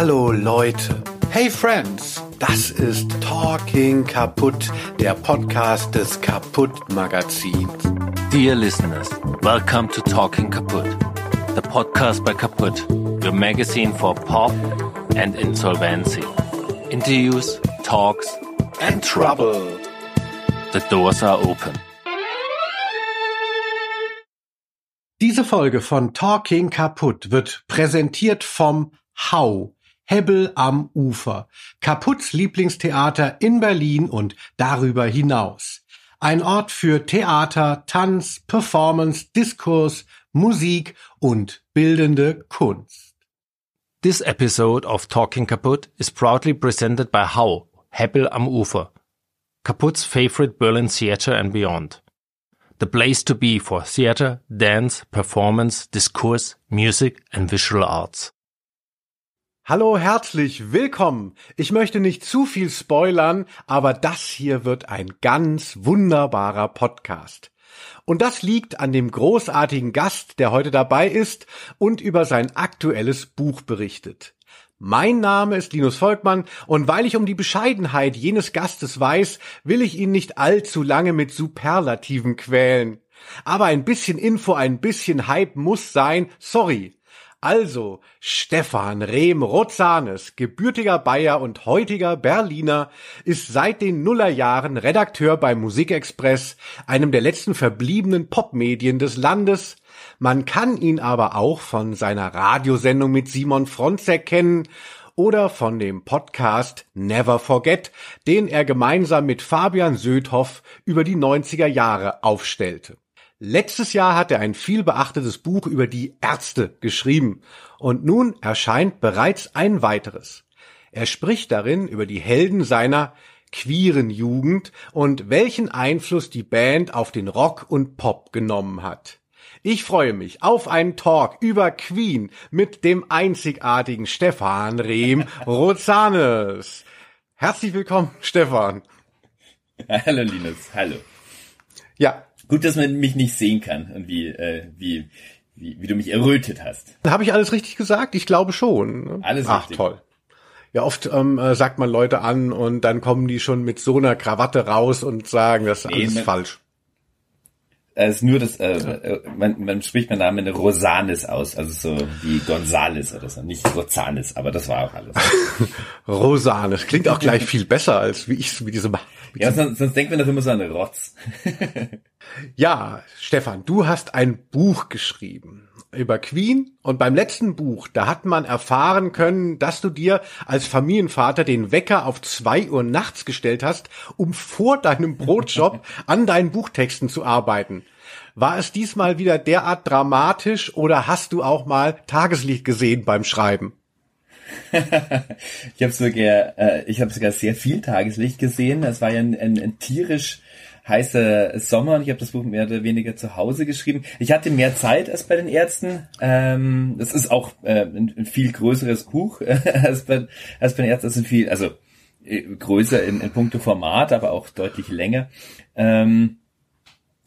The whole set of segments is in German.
Hallo Leute. Hey Friends. Das ist Talking Kaputt, der Podcast des Kaputt Magazins. Dear listeners, welcome to Talking Kaputt, the podcast by Kaputt, your magazine for pop and insolvency. Interviews, talks And Trouble. The doors are open. Diese Folge von Talking Kaputt wird präsentiert vom Hau. Hebbel am Ufer. Kaputts Lieblingstheater in Berlin und darüber hinaus. Ein Ort für Theater, Tanz, Performance, Diskurs, Musik und bildende Kunst. This episode of Talking Kaputt is proudly presented by How, Hebbel am Ufer, Kaputt's favorite Berlin theater and beyond. The place to be for theater, dance, performance, discourse, music and visual arts. Hallo, herzlich willkommen. Ich möchte nicht zu viel spoilern, aber das hier wird ein ganz wunderbarer Podcast. Und das liegt an dem großartigen Gast, der heute dabei ist und über sein aktuelles Buch berichtet. Mein Name ist Linus Volkmann und weil ich um die Bescheidenheit jenes Gastes weiß, will ich ihn nicht allzu lange mit Superlativen quälen. Aber ein bisschen Info, ein bisschen Hype muss sein. Sorry. Also, Stefan Rehm Rozanes, gebürtiger Bayer und heutiger Berliner, ist seit den Nullerjahren Redakteur bei Musikexpress, einem der letzten verbliebenen Popmedien des Landes. Man kann ihn aber auch von seiner Radiosendung mit Simon Fronzek kennen oder von dem Podcast Never Forget, den er gemeinsam mit Fabian Södhoff über die 90er Jahre aufstellte. Letztes Jahr hat er ein viel beachtetes Buch über die Ärzte geschrieben und nun erscheint bereits ein weiteres. Er spricht darin über die Helden seiner queeren Jugend und welchen Einfluss die Band auf den Rock und Pop genommen hat. Ich freue mich auf einen Talk über Queen mit dem einzigartigen Stefan Rehm Rozanes. Herzlich willkommen, Stefan. Hallo Linus, hallo. Ja, Gut, dass man mich nicht sehen kann und wie, äh, wie, wie, wie du mich errötet hast. Habe ich alles richtig gesagt? Ich glaube schon. ne? Alles Ach, richtig. toll. Ja, oft ähm, äh, sagt man Leute an und dann kommen die schon mit so einer Krawatte raus und sagen, das ist Nee, alles man- falsch. Es ist nur das, äh, äh, man, man spricht meinen Namen Rosanes aus, also so wie Gonzales oder so, nicht Rozanes, aber das war auch alles. Rosane. Das klingt auch gleich viel besser, als wie ich mit diesem. Mit Ja, sonst, sonst denkt man doch immer so an Rotz. ja, Stefan, du hast ein Buch geschrieben über Queen und beim letzten Buch, da hat man erfahren können, dass du dir als Familienvater den Wecker auf zwei Uhr nachts gestellt hast, um vor deinem Brotjob an deinen Buchtexten zu arbeiten. War es diesmal wieder derart dramatisch oder hast du auch mal Tageslicht gesehen beim Schreiben? Ich habe sogar, äh, ich habe sogar sehr viel Tageslicht gesehen. Es war ja ein, ein, ein tierisch heißer Sommer und ich habe das Buch mehr oder weniger zu Hause geschrieben. Ich hatte mehr Zeit als bei den Ärzten. Ähm, es ist auch äh, ein, ein viel größeres Buch als bei, als bei den Ärzten. Es ein viel, also äh, größer in, in puncto Format, aber auch deutlich länger. Ähm,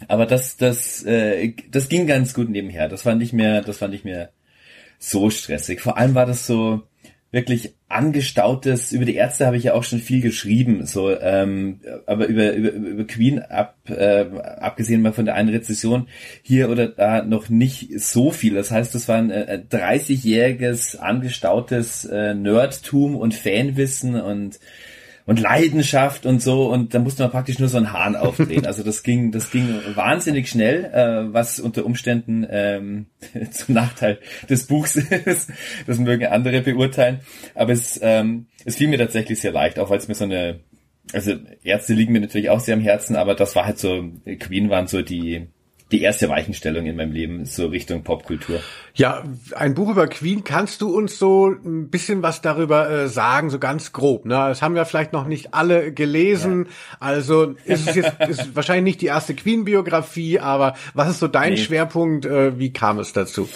aber das, das, äh, das ging ganz gut nebenher. Das war nicht mehr, das war nicht mehr so stressig. Vor allem war das so wirklich angestautes, über die Ärzte habe ich ja auch schon viel geschrieben, so, ähm, aber über, über, über Queen ab, äh, abgesehen mal von der einen Rezession hier oder da noch nicht so viel. Das heißt, das war ein äh, 30-jähriges angestautes äh, Nerdtum und Fanwissen und und Leidenschaft und so und da musste man praktisch nur so einen Hahn aufdrehen. Also das ging, das ging wahnsinnig schnell, äh, was unter Umständen ähm, zum Nachteil des Buchs ist. Das mögen andere beurteilen. Aber es, ähm, es fiel mir tatsächlich sehr leicht, auch weil es mir so eine, also Ärzte liegen mir natürlich auch sehr am Herzen, aber das war halt so, Queen waren so die die erste Weichenstellung in meinem Leben, so Richtung Popkultur. Ja, ein Buch über Queen. Kannst du uns so ein bisschen was darüber äh, sagen, so ganz grob? Ne? Das haben ja vielleicht noch nicht alle gelesen. Also ist es jetzt ist wahrscheinlich nicht die erste Queen-Biografie, aber was ist so dein Nee. Schwerpunkt? Äh, wie kam es dazu?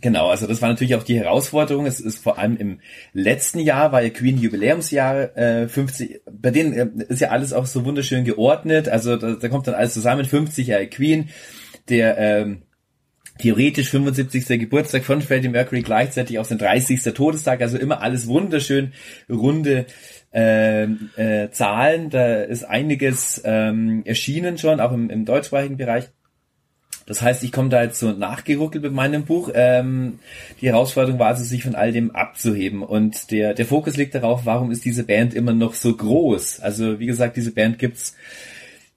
Genau, also das war natürlich auch die Herausforderung. Es ist vor allem im letzten Jahr, war ja Queen Jubiläumsjahr äh, 50, bei denen äh, ist ja alles auch so wunderschön geordnet. Also da, da kommt dann alles zusammen, 50 Jahre Queen, der ähm, theoretisch 75. Geburtstag von Freddie Mercury, gleichzeitig auch sein 30. Todestag, also immer alles wunderschön runde äh, äh, Zahlen. Da ist einiges ähm, erschienen schon, auch im, im deutschsprachigen Bereich. Das heißt, ich komme da jetzt so nachgeruckelt mit meinem Buch. Ähm, die Herausforderung war also, sich von all dem abzuheben. Und der, der Fokus liegt darauf, warum ist diese Band immer noch so groß? Also, wie gesagt, diese Band gibt's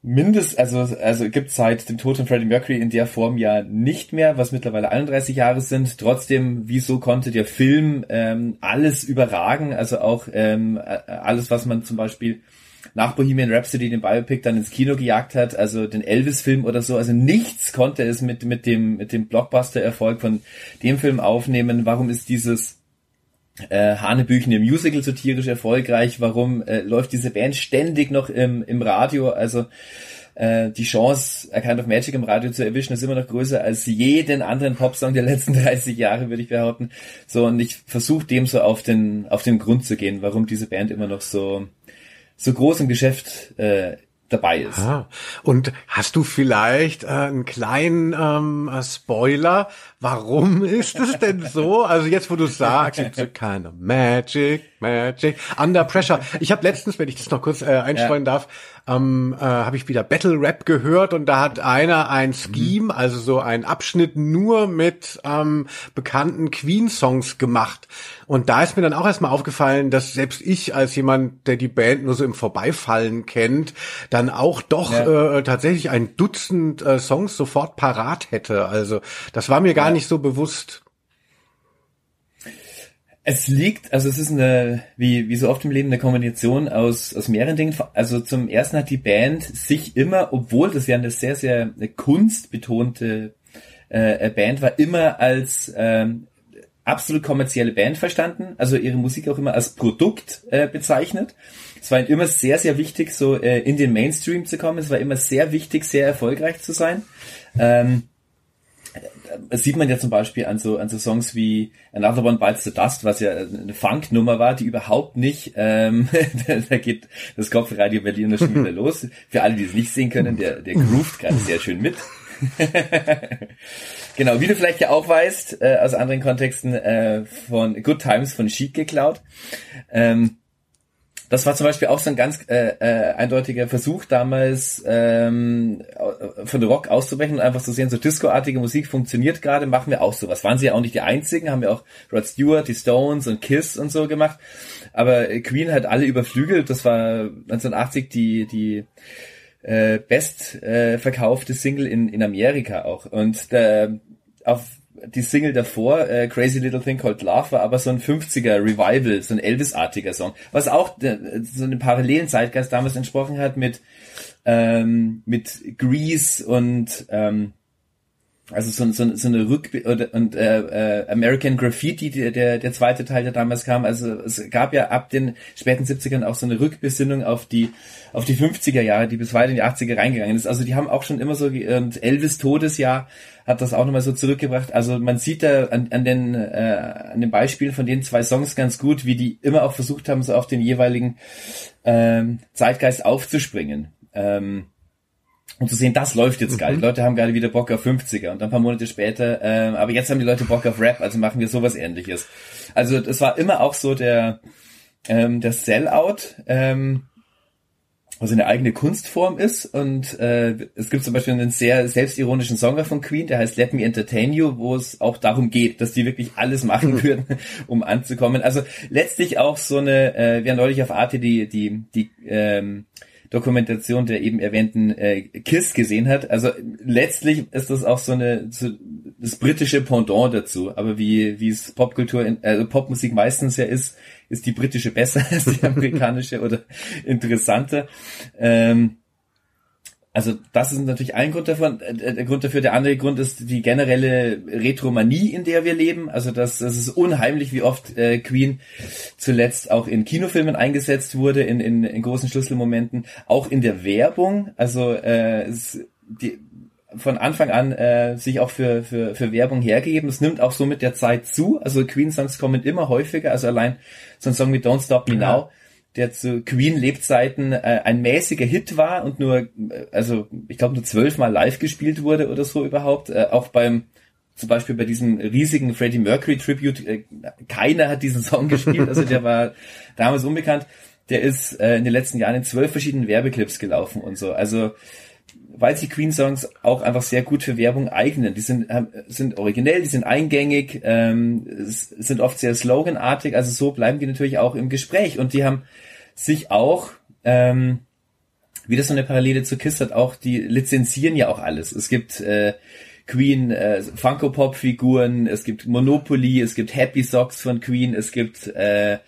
mindest, also, also gibt seit dem Tod von Freddie Mercury in der Form ja nicht mehr, was mittlerweile 31 Jahre sind. Trotzdem, wieso konnte der Film ähm, alles überragen? Also auch ähm, alles, was man zum Beispiel nach Bohemian Rhapsody den Biopic dann ins Kino gejagt hat, also den Elvis-Film oder so. Also nichts konnte es mit, mit dem, mit dem Blockbuster-Erfolg von dem Film aufnehmen. Warum ist dieses äh, Hanebüchen im Musical so tierisch erfolgreich? Warum äh, läuft diese Band ständig noch im, im Radio? Also äh, die Chance, A Kind of Magic im Radio zu erwischen, ist immer noch größer als jeden anderen Popsong der letzten 30 Jahre, würde ich behaupten. So, und ich versuche dem so auf den, auf den Grund zu gehen, warum diese Band immer noch so, so groß im Geschäft äh, dabei ist. Ah, und hast du vielleicht äh, einen kleinen ähm, äh, Spoiler? Warum ist es denn so? Also jetzt, wo du sagst, it's a kind of magic, magic, under pressure. Ich habe letztens, wenn ich das noch kurz äh, einstreuen ja. darf, ähm, äh, habe ich wieder Battle Rap gehört und da hat einer ein Scheme, mhm. also so ein Abschnitt nur mit ähm, bekannten Queen-Songs gemacht. Und da ist mir dann auch erstmal aufgefallen, dass selbst ich als jemand, der die Band nur so im Vorbeifallen kennt, dann auch doch ja. äh, tatsächlich ein Dutzend äh, Songs sofort parat hätte. Also das war mir gar ja. Nicht so bewusst. Es liegt, also es ist eine, wie, wie so oft im Leben, eine Kombination aus, aus mehreren Dingen. Also zum ersten hat die Band sich immer, obwohl das ja eine sehr, sehr eine kunstbetonte äh, Band war, immer als ähm, absolut kommerzielle Band verstanden, also ihre Musik auch immer als Produkt äh, bezeichnet. Es war immer sehr, sehr wichtig, so äh, in den Mainstream zu kommen. Es war immer sehr wichtig, sehr erfolgreich zu sein. Ähm, das sieht man ja zum Beispiel an so, an so Songs wie Another One Bites the Dust, was ja eine Funk-Nummer war, die überhaupt nicht, ähm, da geht das Kopfradio Berliner schon wieder los. Für alle, die es nicht sehen können, der, der groovt gerade sehr schön mit. genau, wie du vielleicht ja auch weißt, äh, aus anderen Kontexten, äh, von Good Times von Chic geklaut. Ähm, das war zum Beispiel auch so ein ganz äh, äh, eindeutiger Versuch damals ähm, von Rock auszubrechen und einfach zu sehen, so Disco-artige Musik funktioniert gerade, machen wir auch sowas. Waren sie ja auch nicht die einzigen, haben ja auch Rod Stewart, die Stones und Kiss und so gemacht. Aber Queen hat alle überflügelt. Das war 1980 die die äh, best äh, verkaufte Single in in Amerika auch. Und äh, auf die Single davor, äh, Crazy Little Thing Called Love, war aber so ein 50er Revival, so ein Elvis-artiger Song, was auch äh, so einen parallelen Zeitgeist damals entsprochen hat mit ähm, mit Grease und ähm, also so, so, so eine Rück und äh, äh, American Graffiti, der, der der zweite Teil, der damals kam. Also es gab ja ab den späten 70ern auch so eine Rückbesinnung auf die auf die 50er Jahre, die bis weit in die 80er reingegangen ist. Also die haben auch schon immer so und Elvis Todesjahr hat das auch nochmal so zurückgebracht. Also man sieht da an, an den äh, an den Beispielen von den zwei Songs ganz gut, wie die immer auch versucht haben, so auf den jeweiligen ähm, Zeitgeist aufzuspringen. Ähm, und zu sehen, das läuft jetzt mhm. geil. Die Leute haben gerade wieder Bock auf 50er und dann ein paar Monate später, äh, aber jetzt haben die Leute Bock auf Rap, also machen wir sowas ähnliches. Also das war immer auch so der, ähm, der Sellout, ähm, was eine eigene Kunstform ist und äh, es gibt zum Beispiel einen sehr selbstironischen Song von Queen, der heißt Let Me Entertain You, wo es auch darum geht, dass die wirklich alles machen mhm. würden, um anzukommen. Also letztlich auch so eine, äh, wir haben neulich auf Arte die, die, die ähm, Dokumentation der eben erwähnten äh, Kiss gesehen hat. Also letztlich ist das auch so eine so das britische Pendant dazu. Aber wie wie es Popkultur, in, also Popmusik meistens ja ist, ist die britische besser als die amerikanische oder interessanter. Ähm, also das ist natürlich ein Grund davon. Äh, der Grund dafür, der andere Grund ist die generelle Retromanie, in der wir leben. Also das, das ist unheimlich, wie oft äh, Queen zuletzt auch in Kinofilmen eingesetzt wurde, in, in, in großen Schlüsselmomenten, auch in der Werbung. Also äh, es, die, von Anfang an äh, sich auch für, für, für Werbung hergegeben. Es nimmt auch so mit der Zeit zu. Also Queen-Songs kommen immer häufiger. Also allein so ein Song wie Don't Stop Me Now der zu Queen-Lebzeiten äh, ein mäßiger Hit war und nur, äh, also ich glaube nur zwölfmal live gespielt wurde oder so überhaupt. Äh, auch beim zum Beispiel bei diesem riesigen Freddie Mercury Tribute, äh, keiner hat diesen Song gespielt, also der war damals unbekannt. Der ist äh, in den letzten Jahren in zwölf verschiedenen Werbeclips gelaufen und so. Also weil sich Queen-Songs auch einfach sehr gut für Werbung eignen. Die sind, sind originell, die sind eingängig, ähm, sind oft sehr sloganartig, also so bleiben die natürlich auch im Gespräch. Und die haben sich auch, ähm, wie das so eine Parallele zu Kiss hat, auch, die lizenzieren ja auch alles. Es gibt äh, Queen äh, Funko Pop Figuren, es gibt Monopoly, es gibt Happy Socks von Queen, es gibt äh,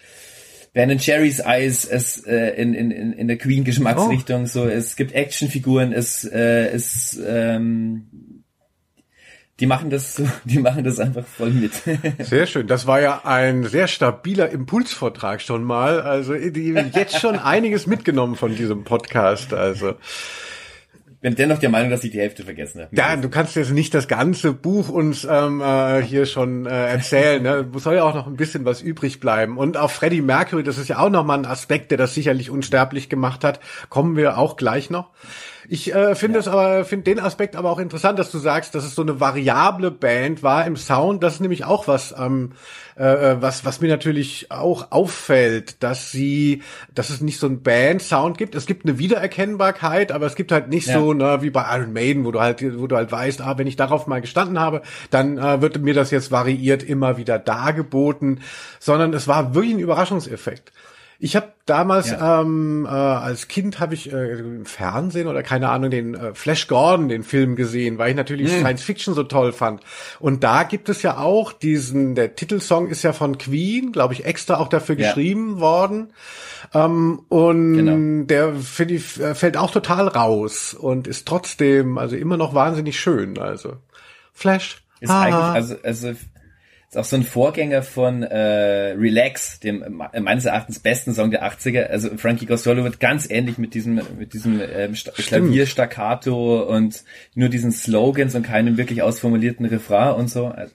Ben Cherries Eis es äh, in, in, in der Queen Geschmacksrichtung oh. so es gibt Actionfiguren es äh, es ähm, die machen das so, die machen das einfach voll mit. Sehr schön. Das war ja ein sehr stabiler Impulsvortrag schon mal. Also die, jetzt schon einiges mitgenommen von diesem Podcast. Also bin dennoch der Meinung, dass ich die Hälfte vergessen habe. Ja, du kannst jetzt nicht das ganze Buch uns ähm, äh, hier schon äh, erzählen. Ne? Soll ja auch noch ein bisschen was übrig bleiben. Und auf Freddie Mercury, das ist ja auch nochmal ein Aspekt, der das sicherlich unsterblich gemacht hat, kommen wir auch gleich noch. Ich äh, finde es aber, finde den Aspekt aber auch interessant, dass du sagst, dass es so eine variable Band war im Sound. Das ist nämlich auch was, ähm, äh, äh, was, was mir natürlich auch auffällt, dass sie, dass es nicht so ein Band-Sound gibt. Es gibt eine Wiedererkennbarkeit, aber es gibt halt nicht ja. so, ne, wie bei Iron Maiden, wo du halt, wo du halt weißt, ah, wenn ich darauf mal gestanden habe, dann äh, wird mir das jetzt variiert immer wieder dargeboten, sondern es war wirklich ein Überraschungseffekt. Ich habe damals ja. ähm, äh, als Kind habe ich äh, im Fernsehen oder keine Ahnung den äh, Flash Gordon den Film gesehen, weil ich natürlich mhm. Science Fiction so toll fand. Und da gibt es ja auch diesen der Titelsong ist ja von Queen, glaube ich, extra auch dafür ja. geschrieben worden. Ähm, und genau. der finde ich äh, fällt auch total raus und ist trotzdem also immer noch wahnsinnig schön. Also Flash. Ist Aha. eigentlich also also ist auch so ein Vorgänger von äh, Relax, dem äh, meines Erachtens besten Song der 80er. Also Frankie Costello wird ganz ähnlich mit diesem mit diesem ähm, Klavierstaccato und nur diesen Slogans und keinem wirklich ausformulierten Refrain und so. Also,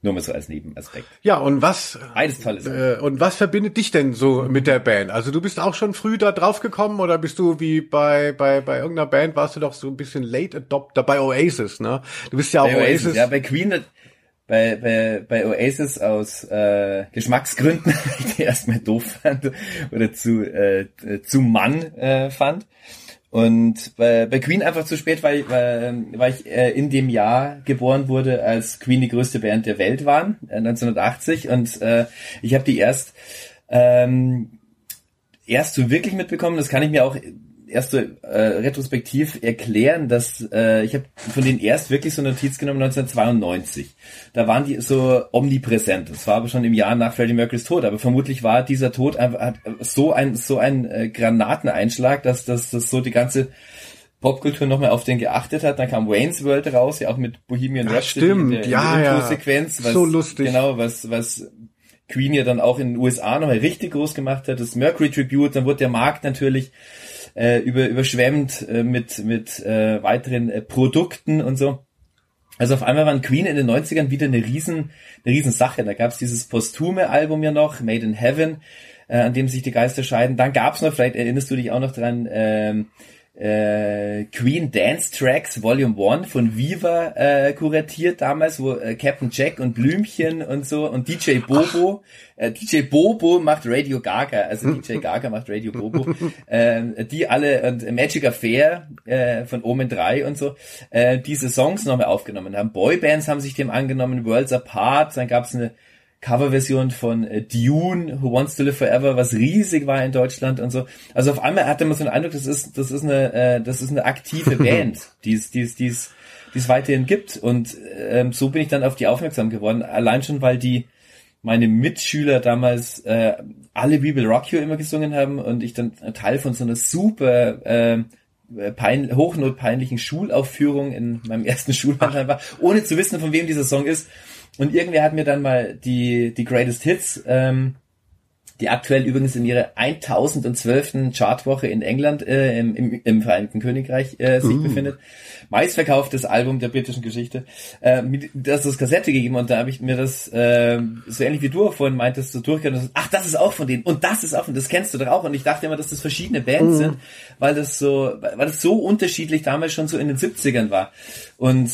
nur mal so als Nebenaspekt. Ja, und was Beides tolles. Äh, und was verbindet dich denn so mit der Band? Also du bist auch schon früh da drauf gekommen oder bist du wie bei bei bei irgendeiner Band warst du doch so ein bisschen late adopter bei Oasis, ne? Du bist ja auch bei Oasis. Oasis. Ja, bei Queen bei, bei, bei Oasis aus äh, Geschmacksgründen, ich die erstmal doof fand oder zu, äh, zu Mann äh, fand. Und bei, bei Queen einfach zu spät, weil, weil, weil ich äh, in dem Jahr geboren wurde, als Queen die größte Band der Welt waren, äh, 1980. Und äh, ich habe die erst ähm, erst so wirklich mitbekommen, das kann ich mir auch erst so äh, retrospektiv erklären, dass äh, ich habe von denen erst wirklich so eine Notiz genommen 1992. Da waren die so omnipräsent. Das war aber schon im Jahr nach Freddie Mercurys Tod, aber vermutlich war dieser Tod einfach hat so ein so ein äh, Granateneinschlag, dass dass das so die ganze Popkultur nochmal auf den geachtet hat. Dann kam Wayne's World raus, ja auch mit Bohemian Rhapsody stimmt, in der, ja, ja. Sequenz, was, so lustig. Genau, was was Queen ja dann auch in den USA nochmal richtig groß gemacht hat. Das Mercury Tribute, dann wurde der Markt natürlich äh, über, überschwemmt äh, mit, mit äh, weiteren äh, Produkten und so. Also auf einmal waren Queen in den 90ern wieder eine riesen, eine riesen Sache. Da gab's dieses posthume Album ja noch, Made in Heaven, äh, an dem sich die Geister scheiden. Dann gab's noch, vielleicht erinnerst du dich auch noch dran, ähm, äh, Queen Dance Tracks Volume 1 von Viva äh, kuratiert damals, wo äh, Captain Jack und Blümchen und so und DJ Bobo, äh, DJ Bobo macht Radio Gaga, also DJ Gaga macht Radio Bobo, äh, die alle und Magic Affair äh, von Omen 3 und so, äh, diese Songs nochmal aufgenommen haben. Boybands haben sich dem angenommen, Worlds Apart, dann gab's eine Coverversion von äh, Dune, Who Wants to Live Forever, was riesig war in Deutschland und so. Also auf einmal hatte man so den Eindruck, das ist, das ist eine, äh, das ist eine aktive Band, die es, die es, die es, die es weiterhin gibt. Und ähm, so bin ich dann auf die aufmerksam geworden. Allein schon, weil die meine Mitschüler damals äh, alle Will Rock You immer gesungen haben und ich dann Teil von so einer super äh, pein hochnotpeinlichen Schulaufführung in meinem ersten Schulband war, ohne zu wissen, von wem dieser Song ist. Und irgendwer hat mir dann mal die, die Greatest Hits ähm, die aktuell übrigens in ihrer 1012. Chartwoche in England äh, im, im, im Vereinigten Königreich äh, sich uh. befindet. Meistverkauftes Album der britischen Geschichte. Äh, mit, das ist Kassette gegeben und da habe ich mir das äh, so ähnlich wie du vorhin meintest, so durchgehört. Ach, das ist auch von denen und das ist auch von das kennst du doch auch. Und ich dachte immer, dass das verschiedene Bands uh. sind, weil das so, weil das so unterschiedlich damals schon so in den 70ern war. Und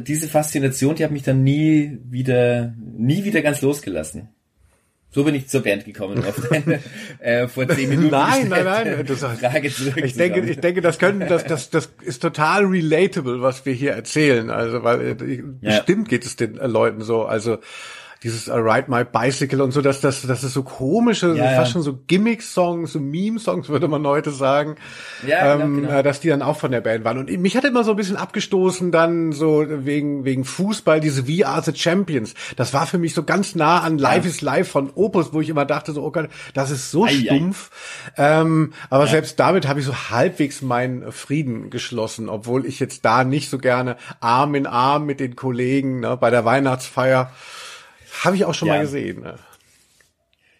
diese Faszination, die hat mich dann nie wieder, nie wieder ganz losgelassen. So bin ich zur Band gekommen, auf deine, äh, vor zehn Minuten. nein, nein, nein. Das, Frage ich denke, ich denke, das können, das, das, das ist total relatable, was wir hier erzählen. Also, weil äh, ja. bestimmt geht es den Leuten so. Also dieses I Ride My Bicycle und so, dass das, das ist so komische, ja, fast ja. schon so Gimmick-Songs, so Meme-Songs, würde man heute sagen, ja, genau, ähm, genau. dass die dann auch von der Band waren. Und mich hat immer so ein bisschen abgestoßen dann so wegen, wegen Fußball, diese We Are the Champions. Das war für mich so ganz nah an Life is Life von Opus, wo ich immer dachte so, oh Gott, das ist so ei, stumpf. Ei. Ähm, aber selbst damit habe ich so halbwegs meinen Frieden geschlossen, obwohl ich jetzt da nicht so gerne Arm in Arm mit den Kollegen ne, bei der Weihnachtsfeier habe ich auch schon ja. mal gesehen. Ne?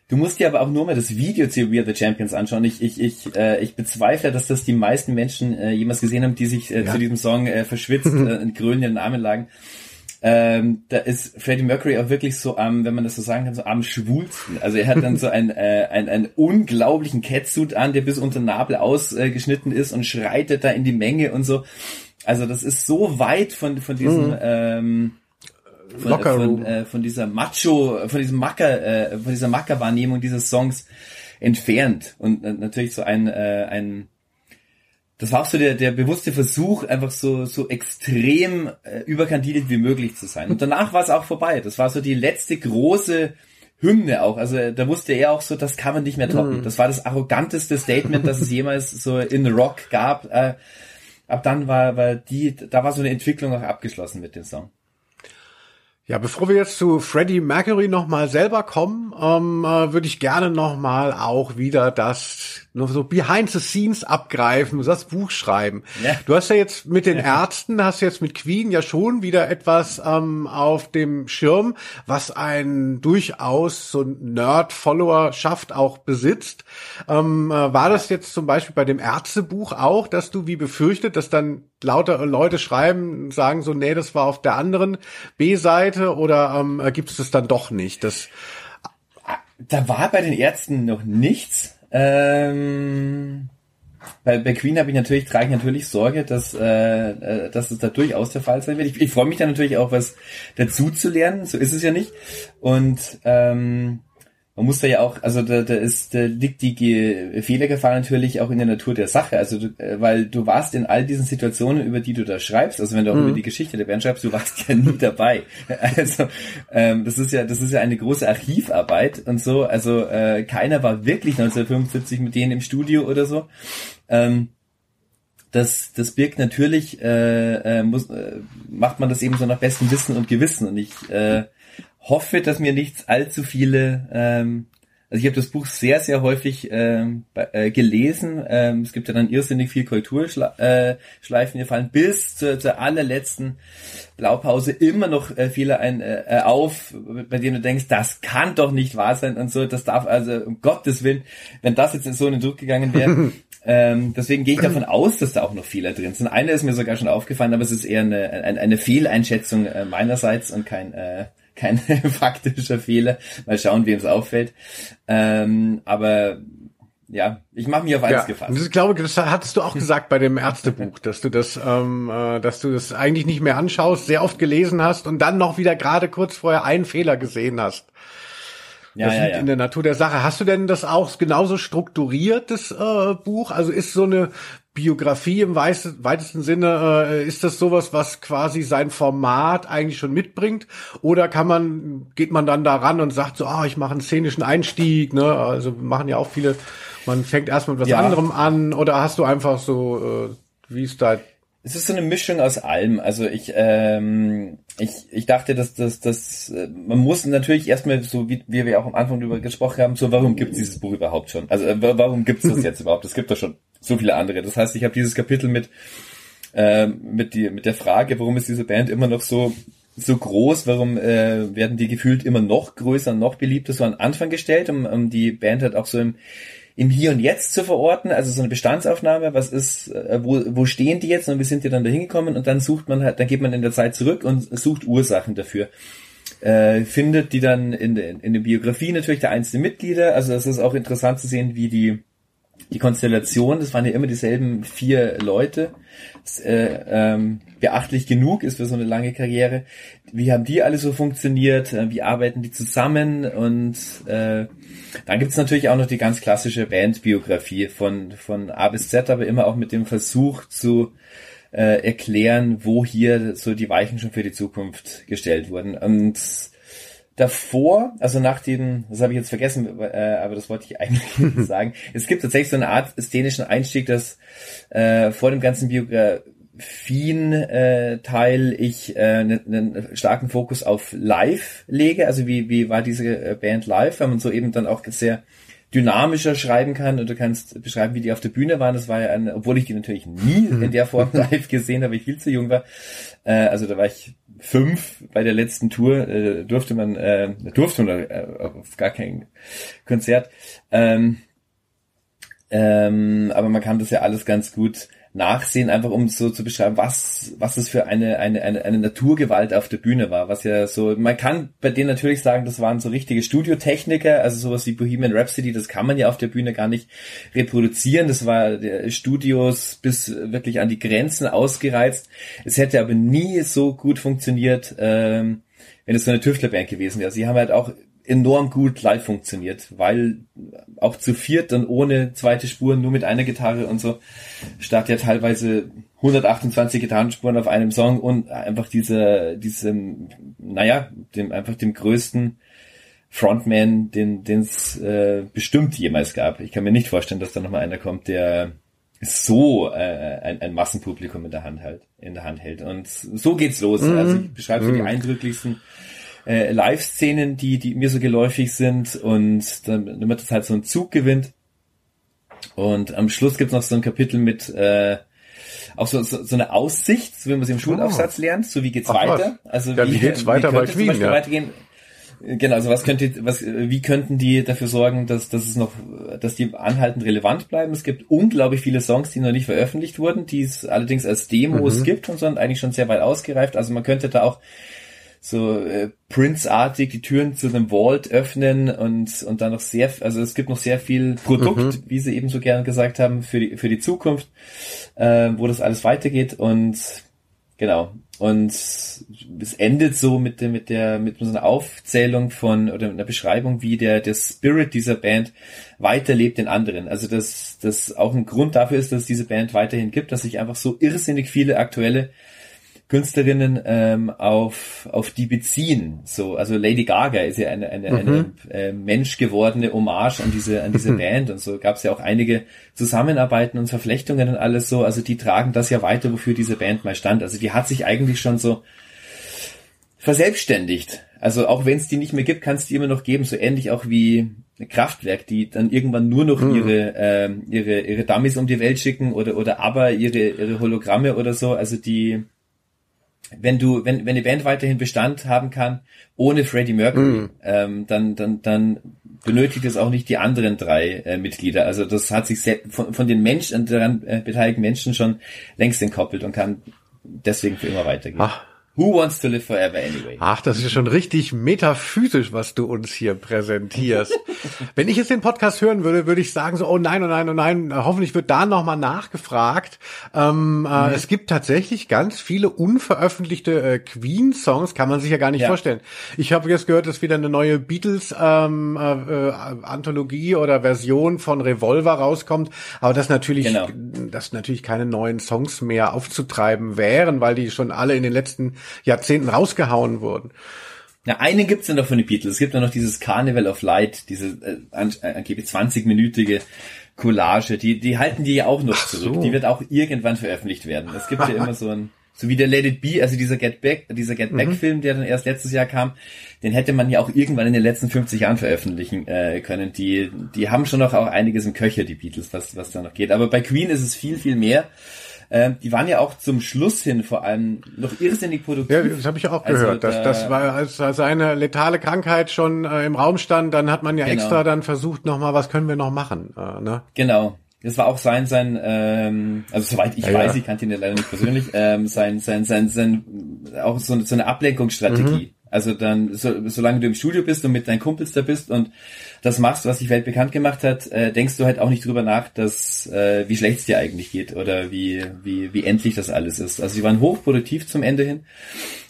Du musst dir aber auch nur mal das Video zu We Are the Champions anschauen. Ich, ich, ich, äh, ich bezweifle, dass das die meisten Menschen äh, jemals gesehen haben, die sich äh, ja. zu diesem Song äh, verschwitzt äh, in grölenden Armen lagen. Ähm, da ist Freddie Mercury auch wirklich so am, wenn man das so sagen kann, so am schwulsten. Also er hat dann so einen, äh, einen, einen unglaublichen Catsuit an, der bis unter Nabel ausgeschnitten äh, ist und schreitet da in die Menge und so. Also das ist so weit von, von diesem, mhm. ähm, von, Locker von, äh, von dieser Macho, von diesem Macker, äh, von dieser Macker-Wahrnehmung dieses Songs entfernt und äh, natürlich so ein, äh, ein das war auch so der, der bewusste Versuch, einfach so, so extrem äh, überkandidelt wie möglich zu sein. Und danach war es auch vorbei. Das war so die letzte große Hymne auch. Also da wusste er auch so, das kann man nicht mehr toppen. Mhm. Das war das arroganteste Statement, das es jemals so in Rock gab. Äh, ab dann war, war die, da war so eine Entwicklung auch abgeschlossen mit dem Song. Ja, bevor wir jetzt zu Freddie Mercury nochmal selber kommen, ähm, äh, würde ich gerne nochmal auch wieder das nur so behind the scenes abgreifen, das Buch schreiben. Ja. Du hast ja jetzt mit den ja. Ärzten, hast jetzt mit Queen ja schon wieder etwas ähm, auf dem Schirm, was ein durchaus so Nerd-Followerschaft auch besitzt. Ähm, äh, war das jetzt zum Beispiel bei dem Ärztebuch auch, dass du wie befürchtet, dass dann lauter Leute schreiben, sagen so, nee, das war auf der anderen B-Seite oder ähm, gibt es das dann doch nicht? Das da war bei den Ärzten noch nichts. Ähm, bei, bei Queen habe ich natürlich, trage ich natürlich Sorge, dass, äh, äh, dass es da durchaus der Fall sein wird. Ich, ich freue mich da natürlich auch, was dazu zu lernen. So ist es ja nicht. Und ähm, man muss da ja auch, also da, da ist, da liegt die Fehlergefahr natürlich auch in der Natur der Sache. Also du, äh, weil du warst in all diesen Situationen, über die du da schreibst, also wenn du auch mhm. über die Geschichte der Band schreibst, du warst ja nie dabei. Also ähm, das ist ja, das ist ja eine große Archivarbeit und so. Also äh, keiner war wirklich 1975 mit denen im Studio oder so. Ähm, das, das birgt natürlich, äh, äh, muss, äh, macht man das eben so nach bestem Wissen und Gewissen. Und ich äh, hoffe, dass mir nicht allzu viele, ähm, also ich habe das Buch sehr, sehr häufig ähm, äh, gelesen. Ähm, es gibt ja dann irrsinnig viel Korrekturschleifen, äh, die fallen bis zur, zur allerletzten Blaupause immer noch äh, Fehler ein, äh, auf, bei denen du denkst, das kann doch nicht wahr sein und so. Das darf also um Gottes Willen, wenn das jetzt in so einen Druck gegangen wäre. ähm, deswegen gehe ich davon aus, dass da auch noch Fehler drin sind. Eine ist mir sogar schon aufgefallen, aber es ist eher eine, eine, eine Fehleinschätzung äh, meinerseits und kein äh, kein faktischer Fehler. Mal schauen, wem es auffällt. Ähm, aber ja, ich mache mich auf eins ja, gefasst. Ich glaube, das hattest du auch gesagt bei dem Ärztebuch, dass du das, ähm, äh, dass du das eigentlich nicht mehr anschaust, sehr oft gelesen hast und dann noch wieder gerade kurz vorher einen Fehler gesehen hast. Das ja, liegt ja, ja. in der Natur der Sache. Hast du denn das auch genauso strukturiert, das äh, Buch? Also ist so eine Biografie im weitesten Sinne, äh, ist das sowas, was quasi sein Format eigentlich schon mitbringt? Oder kann man, geht man dann daran und sagt so, ah, ich mache einen szenischen Einstieg, ne? Also machen ja auch viele, man fängt erstmal mit was ja. anderem an, oder hast du einfach so, äh, wie ist da es ist so eine Mischung aus allem. Also ich, ähm, ich, ich dachte, dass das, das, äh, man muss natürlich erstmal, so wie, wie wir auch am Anfang darüber gesprochen haben, so warum gibt es dieses Buch überhaupt schon? Also äh, warum gibt es das jetzt überhaupt? Es gibt doch schon so viele andere. Das heißt, ich habe dieses Kapitel mit, äh, mit, die, mit der Frage, warum ist diese Band immer noch so so groß? Warum äh, werden die gefühlt immer noch größer und noch beliebter so an Anfang gestellt, um, um die Band halt auch so im, im Hier und Jetzt zu verorten? Also so eine Bestandsaufnahme, was ist, äh, wo, wo stehen die jetzt und wie sind die dann da hingekommen? Und dann sucht man halt, dann geht man in der Zeit zurück und sucht Ursachen dafür. Äh, findet die dann in, de, in der Biografie natürlich der einzelnen Mitglieder. Also es ist auch interessant zu sehen, wie die die Konstellation, das waren ja immer dieselben vier Leute, das, äh, ähm, beachtlich genug ist für so eine lange Karriere. Wie haben die alle so funktioniert? Äh, wie arbeiten die zusammen? Und äh, dann gibt's natürlich auch noch die ganz klassische Bandbiografie von, von A bis Z, aber immer auch mit dem Versuch zu äh, erklären, wo hier so die Weichen schon für die Zukunft gestellt wurden. Und davor, also nach dem, das habe ich jetzt vergessen, äh, aber das wollte ich eigentlich sagen. Es gibt tatsächlich so eine Art szenischen Einstieg, dass äh, vor dem ganzen Biografien-Teil äh, ich äh, einen, einen starken Fokus auf Live lege. Also wie, wie war diese äh, Band live, weil man so eben dann auch sehr dynamischer schreiben kann und du kannst beschreiben, wie die auf der Bühne waren. Das war ja ein, obwohl ich die natürlich nie in der Form live gesehen habe, ich viel zu jung war. Äh, also da war ich fünf bei der letzten Tour äh, durfte man äh, durfte man äh, auf gar kein Konzert ähm, ähm, aber man kann das ja alles ganz gut nachsehen, einfach um so zu beschreiben, was, was es für eine, eine, eine, eine Naturgewalt auf der Bühne war, was ja so, man kann bei denen natürlich sagen, das waren so richtige Studiotechniker, also sowas wie Bohemian Rhapsody, das kann man ja auf der Bühne gar nicht reproduzieren, das war Studios bis wirklich an die Grenzen ausgereizt, es hätte aber nie so gut funktioniert, ähm, wenn es so eine Tüftlerband gewesen wäre. Sie haben halt auch enorm gut live funktioniert, weil auch zu viert dann ohne zweite Spuren, nur mit einer Gitarre und so, statt ja teilweise 128 Gitarrenspuren auf einem Song und einfach diese, diesem, naja, dem, einfach dem größten Frontman, den es äh, bestimmt jemals gab. Ich kann mir nicht vorstellen, dass da nochmal einer kommt, der so äh, ein, ein Massenpublikum in der Hand hält, in der Hand hält. Und so geht's los. Mhm. Also ich beschreibe so die mhm. eindrücklichsten äh, Live-Szenen, die, die mir so geläufig sind und dann, damit es halt so einen Zug gewinnt. Und am Schluss gibt's noch so ein Kapitel mit äh, auch so, so, so eine Aussicht, so wie man es im Schulaufsatz oh. lernt, so wie geht's Ach, weiter. Also ja, wie, wie geht's weiter wie bei Queen, ja. weitergehen? Genau, also was könnte, was, wie könnten die dafür sorgen, dass, dass es noch, dass die anhaltend relevant bleiben? Es gibt unglaublich viele Songs, die noch nicht veröffentlicht wurden, die es allerdings als Demos mhm. gibt und sind eigentlich schon sehr weit ausgereift. Also man könnte da auch so äh, Prince-artig die Türen zu einem Vault öffnen und und dann noch sehr, also es gibt noch sehr viel Produkt, mhm. wie sie eben so gern gesagt haben, für die für die Zukunft, äh, wo das alles weitergeht und genau und es endet so mit der mit der mit so einer Aufzählung von oder einer Beschreibung, wie der der Spirit dieser Band weiterlebt in anderen. Also dass das auch ein Grund dafür ist, dass es diese Band weiterhin gibt, dass sich einfach so irrsinnig viele aktuelle Künstlerinnen ähm, auf, auf die beziehen. So, also Lady Gaga ist ja eine, eine, mhm. eine äh, menschgewordene Hommage an diese, an diese Band und so gab es ja auch einige Zusammenarbeiten und Verflechtungen und alles so. Also die tragen das ja weiter, wofür diese Band mal stand. Also die hat sich eigentlich schon so verselbstständigt. Also auch wenn es die nicht mehr gibt, kann es die immer noch geben, so ähnlich auch wie Kraftwerk, die dann irgendwann nur noch mhm. ihre äh, ihre ihre Dummies um die Welt schicken oder oder aber ihre ihre Hologramme oder so. Also die wenn du, wenn, wenn die Band weiterhin Bestand haben kann, ohne Freddie Mercury, mm. ähm, dann, dann, dann benötigt es auch nicht die anderen drei äh, Mitglieder. Also das hat sich von, von den Menschen, daran äh, beteiligten Menschen schon längst entkoppelt und kann deswegen für immer weitergehen. Ach. Who wants to live forever anyway? Ach, das ist schon richtig metaphysisch, was du uns hier präsentierst. Wenn ich jetzt den Podcast hören würde, würde ich sagen so, oh nein, oh nein, oh nein, hoffentlich wird da nochmal nachgefragt. Ähm, mhm. äh, es gibt tatsächlich ganz viele unveröffentlichte äh, Queen-Songs, kann man sich ja gar nicht ja. vorstellen. Ich habe jetzt gehört, dass wieder eine neue Beatles-Anthologie ähm, äh, äh oder Version von Revolver rauskommt, aber das natürlich, genau. dass natürlich keine neuen Songs mehr aufzutreiben wären, weil die schon alle in den letzten Jahrzehnten rausgehauen wurden. Ja, eine gibt's ja noch von den Beatles. Es gibt ja noch dieses Carnival of Light, diese äh, äh angeblich 20-minütige Collage. Die, die halten die ja auch noch Ach zurück. So. Die wird auch irgendwann veröffentlicht werden. Es gibt ja immer so ein, so wie der Let It Be, also dieser Get Back, dieser Get Back mhm. Film, der dann erst letztes Jahr kam, den hätte man ja auch irgendwann in den letzten 50 Jahren veröffentlichen äh, können. Die, die haben schon noch auch einiges im Köcher, die Beatles, was, was da noch geht. Aber bei Queen ist es viel, viel mehr. Ähm, die waren ja auch zum Schluss hin vor allem noch irrsinnig produktiv. Ja, das habe ich auch also gehört. Also, das, das war, als seine letale Krankheit schon äh, im Raum stand, dann hat man ja genau. extra dann versucht, nochmal, was können wir noch machen. Äh, ne? Genau. Das war auch sein, sein, ähm, also soweit ich ja, weiß, ja. ich kannte ihn ja leider nicht persönlich, ähm, sein, sein, sein, sein, auch so, so eine Ablenkungsstrategie. Mhm. Also dann, so, solange du im Studio bist und mit deinen Kumpels da bist und das machst, was die Welt bekannt gemacht hat, äh, denkst du halt auch nicht drüber nach, dass äh, wie schlecht es dir eigentlich geht oder wie, wie, wie endlich das alles ist. Also sie waren hochproduktiv zum Ende hin.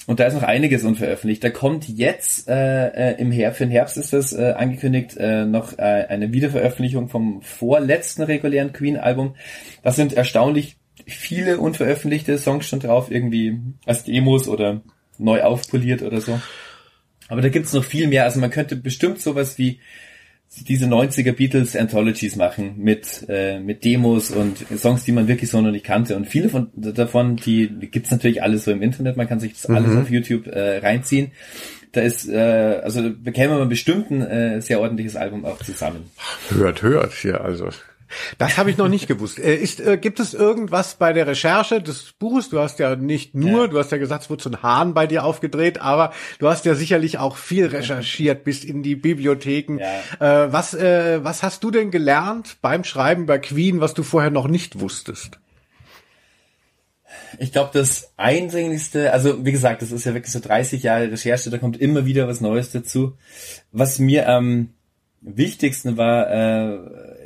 Und da ist noch einiges unveröffentlicht. Da kommt jetzt äh, äh, im Herbst, für den Herbst ist das äh, angekündigt, äh, noch äh, eine Wiederveröffentlichung vom vorletzten regulären Queen-Album. Das sind erstaunlich viele unveröffentlichte Songs schon drauf, irgendwie als Demos oder neu aufpoliert oder so. Aber da gibt's noch viel mehr. Also man könnte bestimmt sowas wie diese 90er Beatles Anthologies machen mit äh, mit Demos und Songs, die man wirklich so noch nicht kannte und viele von davon, die gibt's natürlich alles so im Internet, man kann sich das mhm. alles auf YouTube äh, reinziehen. Da ist äh, also bekäme man bestimmt ein äh, sehr ordentliches Album auch zusammen. Hört, hört hier also. Das habe ich noch nicht gewusst. Äh, ist, äh, gibt es irgendwas bei der Recherche des Buches? Du hast ja nicht nur, ja. du hast ja gesagt, es wurde so ein Hahn bei dir aufgedreht, aber du hast ja sicherlich auch viel recherchiert, bis in die Bibliotheken. Ja. Äh, was, äh, was hast du denn gelernt beim Schreiben bei Queen, was du vorher noch nicht wusstest? Ich glaube, das Eindringlichste, also wie gesagt, das ist ja wirklich so 30 Jahre Recherche, da kommt immer wieder was Neues dazu. Was mir am wichtigsten war, äh,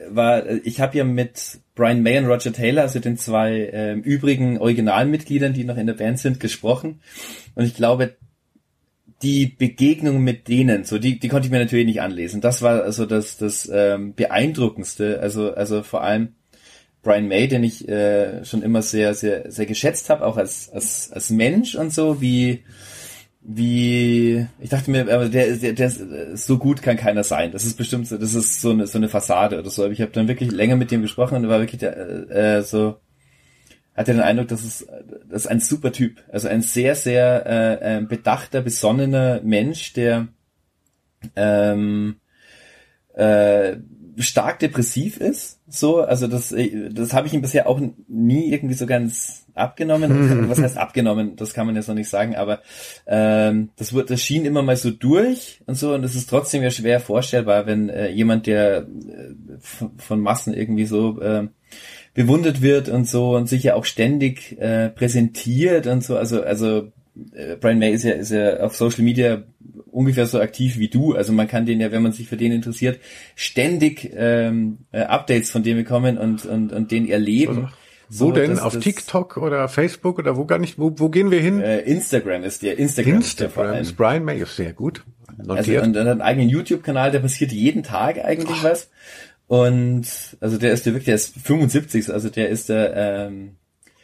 war, ich habe ja mit Brian May und Roger Taylor, also den zwei äh, übrigen Originalmitgliedern, die noch in der Band sind, gesprochen. Und ich glaube, die Begegnung mit denen, so die, die konnte ich mir natürlich nicht anlesen. Das war also das, das ähm, beeindruckendste. Also, also vor allem Brian May, den ich äh, schon immer sehr, sehr, sehr geschätzt habe, auch als, als, als Mensch und so, wie wie ich dachte mir, aber der, der, der so gut kann keiner sein. Das ist bestimmt so, das ist so eine so eine Fassade oder so. Aber ich habe dann wirklich länger mit dem gesprochen und war wirklich der, äh, so hatte den Eindruck, dass es das ist ein super Typ, also ein sehr sehr äh, äh, bedachter, besonnener Mensch, der ähm, äh, stark depressiv ist, so, also das, das habe ich ihm bisher auch nie irgendwie so ganz abgenommen. Was heißt abgenommen? Das kann man jetzt noch nicht sagen, aber ähm, das wird, das schien immer mal so durch und so, und es ist trotzdem ja schwer vorstellbar, wenn äh, jemand, der äh, von Massen irgendwie so äh, bewundert wird und so und sich ja auch ständig äh, präsentiert und so, also also äh, Brian May ist ja, ist ja auf Social Media ungefähr so aktiv wie du. Also man kann den ja, wenn man sich für den interessiert, ständig ähm, äh, Updates von dem bekommen und, und, und den erleben. Also, wo so, denn? Das, auf das, TikTok oder Facebook oder wo gar nicht? Wo, wo gehen wir hin? Äh, Instagram ist der. Instagram, Instagram ist, ist Brian May ist sehr gut. Notiert. Also und, und einen eigenen YouTube-Kanal, der passiert jeden Tag eigentlich oh. was. Und also der ist der wirklich, der ist 75, also der ist der, ähm,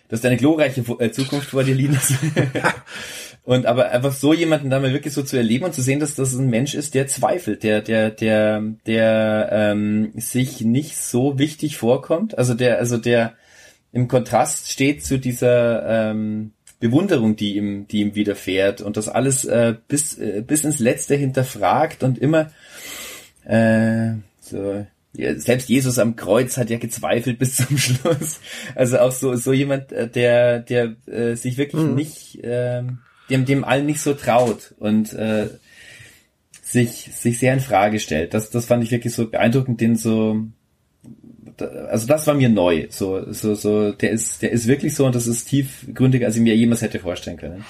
das ist eine glorreiche äh, Zukunft vor dir, Linus. und aber einfach so jemanden da mal wirklich so zu erleben und zu sehen, dass das ein Mensch ist, der zweifelt, der, der, der, der ähm, sich nicht so wichtig vorkommt. Also der, also der im Kontrast steht zu dieser ähm, Bewunderung, die ihm, die ihm widerfährt und das alles äh, bis, äh, bis ins Letzte hinterfragt und immer äh, so selbst Jesus am Kreuz hat ja gezweifelt bis zum Schluss. Also auch so so jemand, äh, der der äh, sich wirklich mhm. nicht äh, dem dem allen nicht so traut und äh, sich sich sehr in Frage stellt. Das das fand ich wirklich so beeindruckend, den so also das war mir neu. So so so der ist der ist wirklich so und das ist tiefgründiger, als ich mir jemals hätte vorstellen können.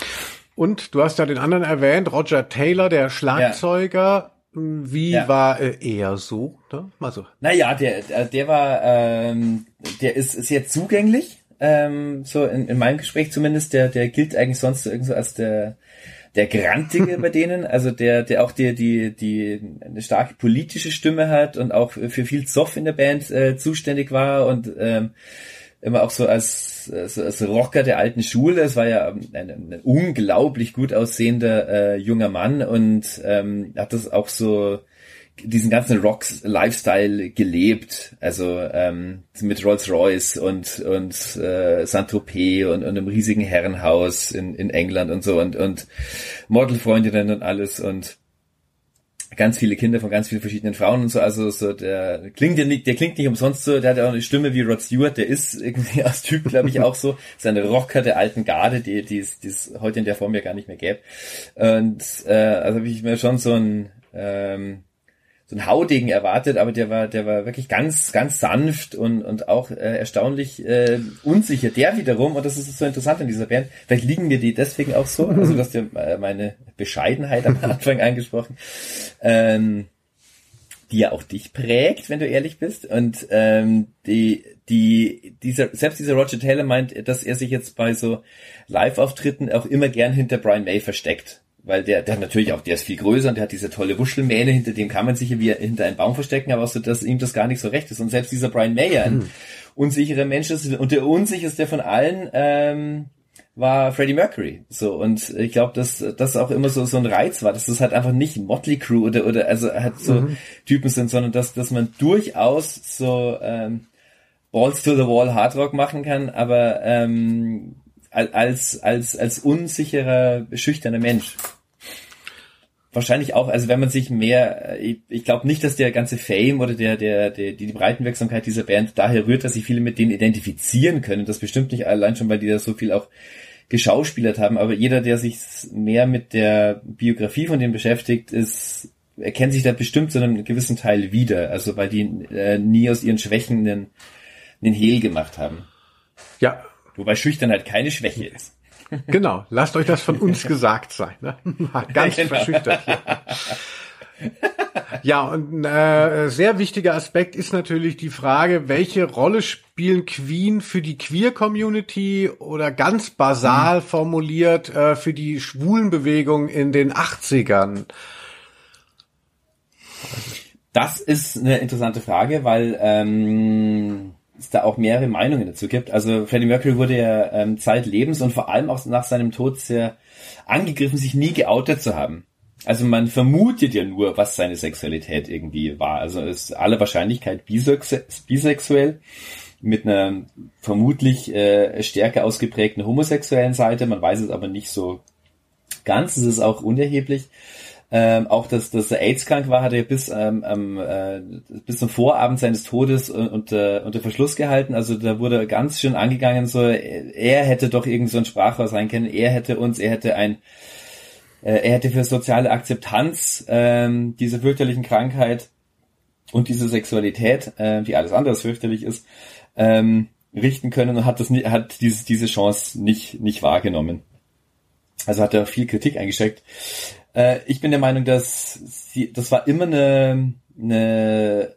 Und du hast ja den anderen erwähnt, Roger Taylor, der Schlagzeuger. Ja wie ja. war äh, er so? Ne? Mal so. Naja, der, der war, ähm, der ist sehr zugänglich, ähm, so in, in meinem Gespräch zumindest. Der, der gilt eigentlich sonst so irgendwie so als der, der Grantige bei denen, also der, der auch die, die, die eine starke politische Stimme hat und auch für viel Zoff in der Band äh, zuständig war und ähm, immer auch so als, als, als Rocker der alten Schule. Es war ja ein, ein unglaublich gut aussehender äh, junger Mann und ähm, hat das auch so diesen ganzen Rock-Lifestyle gelebt, also ähm, mit Rolls-Royce und und äh, Saint-Tropez und, und einem riesigen Herrenhaus in, in England und so und und Modelfreundinnen und alles und ganz viele Kinder von ganz vielen verschiedenen Frauen und so, also so der klingt ja nicht, der klingt nicht umsonst so, der hat auch eine Stimme wie Rod Stewart, der ist irgendwie als Typ, glaube ich, auch so, seine Rocker der alten Garde, die die es heute in der Form ja gar nicht mehr gäbe. Und äh, also habe ich mir schon so ein ähm, so ein Haudegen erwartet, aber der war, der war wirklich ganz, ganz sanft und, und auch äh, erstaunlich äh, unsicher. Der wiederum, und das ist so interessant in dieser Band, vielleicht liegen mir die deswegen auch so, also du hast ja äh, meine Bescheidenheit am Anfang angesprochen, ähm, die ja auch dich prägt, wenn du ehrlich bist. Und ähm, die, die, dieser, selbst dieser Roger Taylor meint, dass er sich jetzt bei so Live-Auftritten auch immer gern hinter Brian May versteckt weil der, der hat natürlich auch, der ist viel größer und der hat diese tolle Wuschelmähne, hinter dem kann man sich wie hinter einem Baum verstecken, aber auch so, dass ihm das gar nicht so recht ist. Und selbst dieser Brian Mayer, ein hm. unsicherer Mensch ist, und der unsicherste von allen, ähm, war Freddie Mercury. So, und ich glaube, dass das auch immer so, so ein Reiz war, dass das halt einfach nicht Motley Crew oder, oder also halt so mhm. Typen sind, sondern dass, dass man durchaus so ähm, Balls to the Wall Hard Rock machen kann, aber ähm, als, als, als unsicherer, schüchterner Mensch wahrscheinlich auch, also wenn man sich mehr, ich, ich glaube nicht, dass der ganze Fame oder der, der, der, die Breitenwirksamkeit dieser Band daher rührt, dass sich viele mit denen identifizieren können. Das bestimmt nicht allein schon, weil die da so viel auch geschauspielert haben, aber jeder, der sich mehr mit der Biografie von denen beschäftigt, ist, erkennt sich da bestimmt zu einem gewissen Teil wieder. Also weil die äh, nie aus ihren Schwächen einen, einen Hehl gemacht haben. Ja. Wobei Schüchternheit keine Schwäche ist. Genau, lasst euch das von uns gesagt sein. Ne? Ganz genau. verschüchtert hier. Ja, und äh, sehr wichtiger Aspekt ist natürlich die Frage, welche Rolle spielen Queen für die Queer-Community oder ganz basal mhm. formuliert äh, für die Schwulenbewegung in den 80ern? Das ist eine interessante Frage, weil ähm, es da auch mehrere Meinungen dazu gibt. Also Freddie Mercury wurde ja ähm, zeitlebens und vor allem auch nach seinem Tod sehr angegriffen, sich nie geoutet zu haben. Also man vermutet ja nur, was seine Sexualität irgendwie war. Also ist aller Wahrscheinlichkeit bisexuell mit einer vermutlich äh, stärker ausgeprägten homosexuellen Seite. Man weiß es aber nicht so ganz. Es ist auch unerheblich. Ähm, auch dass, dass er AIDS krank war, hat er bis ähm, äh, bis zum Vorabend seines Todes unter, unter Verschluss gehalten. Also da wurde ganz schön angegangen, so er hätte doch irgend so ein Sprachrohr sein können, er hätte uns, er hätte ein äh, er hätte für soziale Akzeptanz ähm, dieser fürchterlichen Krankheit und diese Sexualität, äh, die alles andere fürchterlich ist, ähm, richten können und hat das hat diese, diese Chance nicht, nicht wahrgenommen. Also hat er viel Kritik eingesteckt. Äh, ich bin der Meinung, dass sie, das war immer eine, eine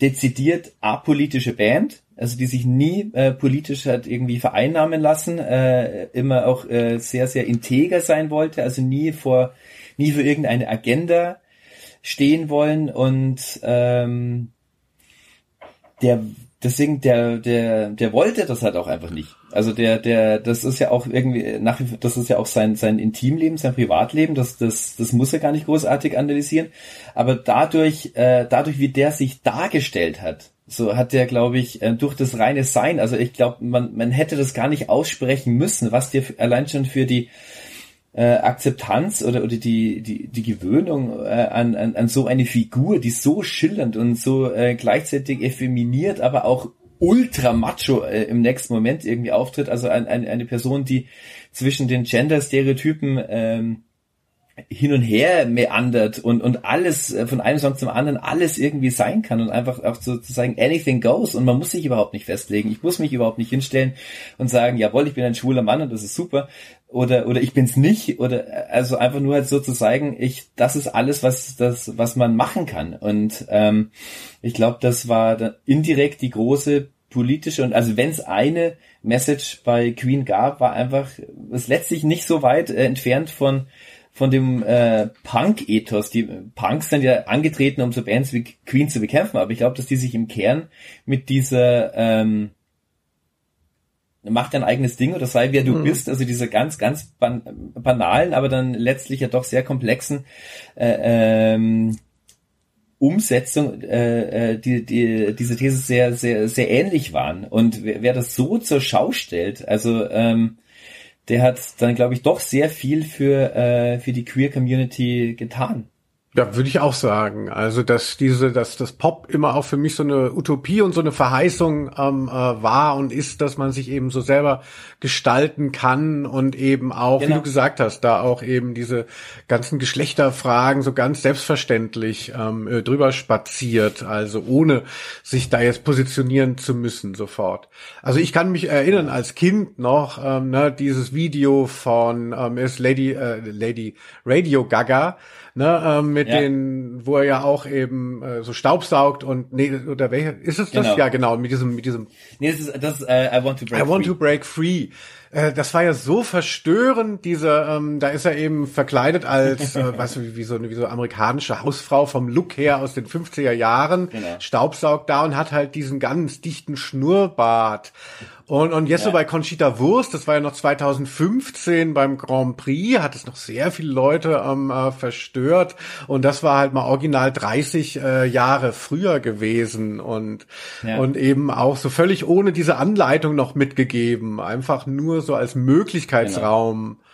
dezidiert apolitische Band, also die sich nie äh, politisch hat irgendwie vereinnahmen lassen, äh, immer auch äh, sehr, sehr integer sein wollte, also nie vor, nie für irgendeine Agenda stehen wollen und ähm, der deswegen, der, der, der wollte das halt auch einfach nicht. Also der, der, das ist ja auch irgendwie, nach wie vor, das ist ja auch sein, sein Intimleben, sein Privatleben, das, das, das muss er gar nicht großartig analysieren. Aber dadurch, äh, dadurch, wie der sich dargestellt hat, so hat der, glaube ich, äh, durch das reine Sein, also ich glaube, man, man hätte das gar nicht aussprechen müssen, was dir allein schon für die, äh, Akzeptanz oder, oder die, die, die Gewöhnung äh, an, an, an so eine Figur, die so schillernd und so äh, gleichzeitig effeminiert, aber auch ultra macho äh, im nächsten Moment irgendwie auftritt. Also ein, ein, eine Person, die zwischen den Gender-Stereotypen ähm, hin und her meandert und, und alles äh, von einem Song zum anderen alles irgendwie sein kann und einfach auch sozusagen anything goes und man muss sich überhaupt nicht festlegen. Ich muss mich überhaupt nicht hinstellen und sagen, jawohl, ich bin ein schwuler Mann und das ist super oder, oder ich bin's nicht oder also einfach nur halt so zu zeigen, ich, das ist alles, was, das, was man machen kann und ähm, ich glaube, das war indirekt die große politische und also wenn es eine Message bei Queen gab, war einfach es letztlich nicht so weit äh, entfernt von von dem äh, Punk-Ethos. Die Punks sind ja angetreten, um so Bands wie Queen zu bekämpfen, aber ich glaube, dass die sich im Kern mit dieser ähm, mach dein eigenes Ding oder sei wer du mhm. bist, also diese ganz, ganz ban banalen, aber dann letztlich ja doch sehr komplexen äh, ähm, Umsetzung, äh, äh die, die, diese These sehr, sehr, sehr ähnlich waren. Und wer, wer das so zur Schau stellt, also ähm, der hat dann, glaube ich, doch sehr viel für, äh, für die Queer Community getan. Ja, würde ich auch sagen. Also, dass diese, dass das Pop immer auch für mich so eine Utopie und so eine Verheißung ähm, äh, war und ist, dass man sich eben so selber gestalten kann und eben auch, genau. wie du gesagt hast, da auch eben diese ganzen Geschlechterfragen so ganz selbstverständlich ähm, äh, drüber spaziert, also ohne sich da jetzt positionieren zu müssen sofort. Also ich kann mich erinnern als Kind noch, ähm, ne, dieses Video von ähm, ist Lady äh, Lady Radio Gaga ne, ähm, mit ja. den, wo er ja auch eben äh, so Staubsaugt und nee, oder welche ist es das? Genau. Ja, genau, mit diesem, mit diesem. Nee, das ist das uh, I want to break I free. want to break free. Äh, das war ja so verstörend, diese, ähm, da ist er eben verkleidet als, äh, weißt du, wie, wie so eine wie so amerikanische Hausfrau vom Look her aus den 50er Jahren, genau. staubsaugt da und hat halt diesen ganz dichten Schnurrbart. Und, und jetzt ja. so bei Conchita Wurst, das war ja noch 2015 beim Grand Prix, hat es noch sehr viele Leute ähm, äh, verstört. Und das war halt mal original 30 äh, Jahre früher gewesen und, ja. und eben auch so völlig ohne diese Anleitung noch mitgegeben. Einfach nur so als Möglichkeitsraum. Genau.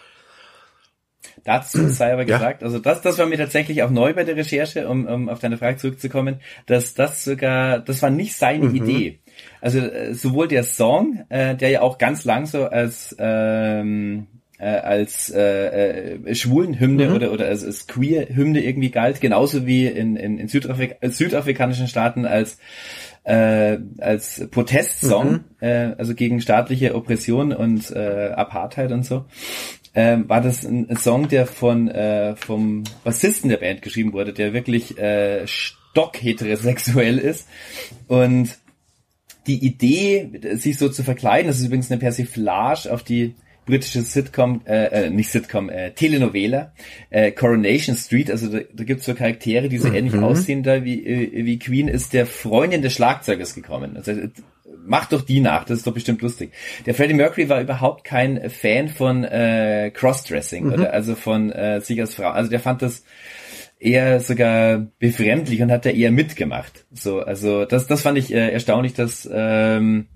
Dazu sei aber gesagt, ja. also das, das war mir tatsächlich auch neu bei der Recherche, um, um auf deine Frage zurückzukommen, dass das sogar, das war nicht seine mhm. Idee. Also äh, sowohl der Song, äh, der ja auch ganz lang so als ähm, äh, als äh, äh, Schwulenhymne mhm. oder oder als, als Queer-Hymne irgendwie galt, genauso wie in, in, in Südafrik südafrikanischen Staaten als äh, als Protestsong, mhm. äh, also gegen staatliche Oppression und äh, Apartheid und so, äh, war das ein, ein, Song, der von äh, vom Bassisten der Band geschrieben wurde, der wirklich äh, stockheterosexuell ist und die Idee, sich so zu verkleiden, das ist übrigens eine Persiflage auf die britische Sitcom, äh, äh, nicht Sitcom, äh, Telenovela, äh, Coronation Street, also da, da gibt es so Charaktere, die so mhm. ähnlich aussehen da wie, äh, wie Queen, ist der Freundin des Schlagzeugers gekommen. Also macht doch die nach, das ist doch bestimmt lustig. Der Freddie Mercury war überhaupt kein Fan von äh, Crossdressing mhm. oder also von äh, sich als Frau. Also der fand das eher sogar befremdlich und hat da eher mitgemacht. So, also das, das fand ich äh, erstaunlich, dass ähm,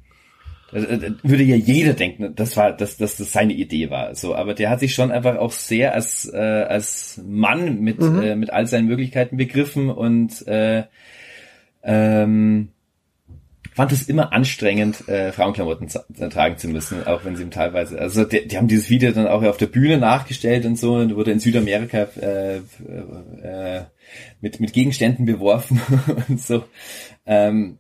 äh, würde ja jeder denken, das war, dass, dass das seine Idee war. So, aber der hat sich schon einfach auch sehr als äh, als Mann mit mhm. äh, mit all seinen Möglichkeiten begriffen und äh, ähm, fand es immer anstrengend, äh, Frauenklamotten tragen zu müssen, auch wenn sie teilweise, also die, die haben dieses Video dann auch auf der Bühne nachgestellt und so und wurde in Südamerika äh, äh, mit, mit Gegenständen beworfen und so. Ähm,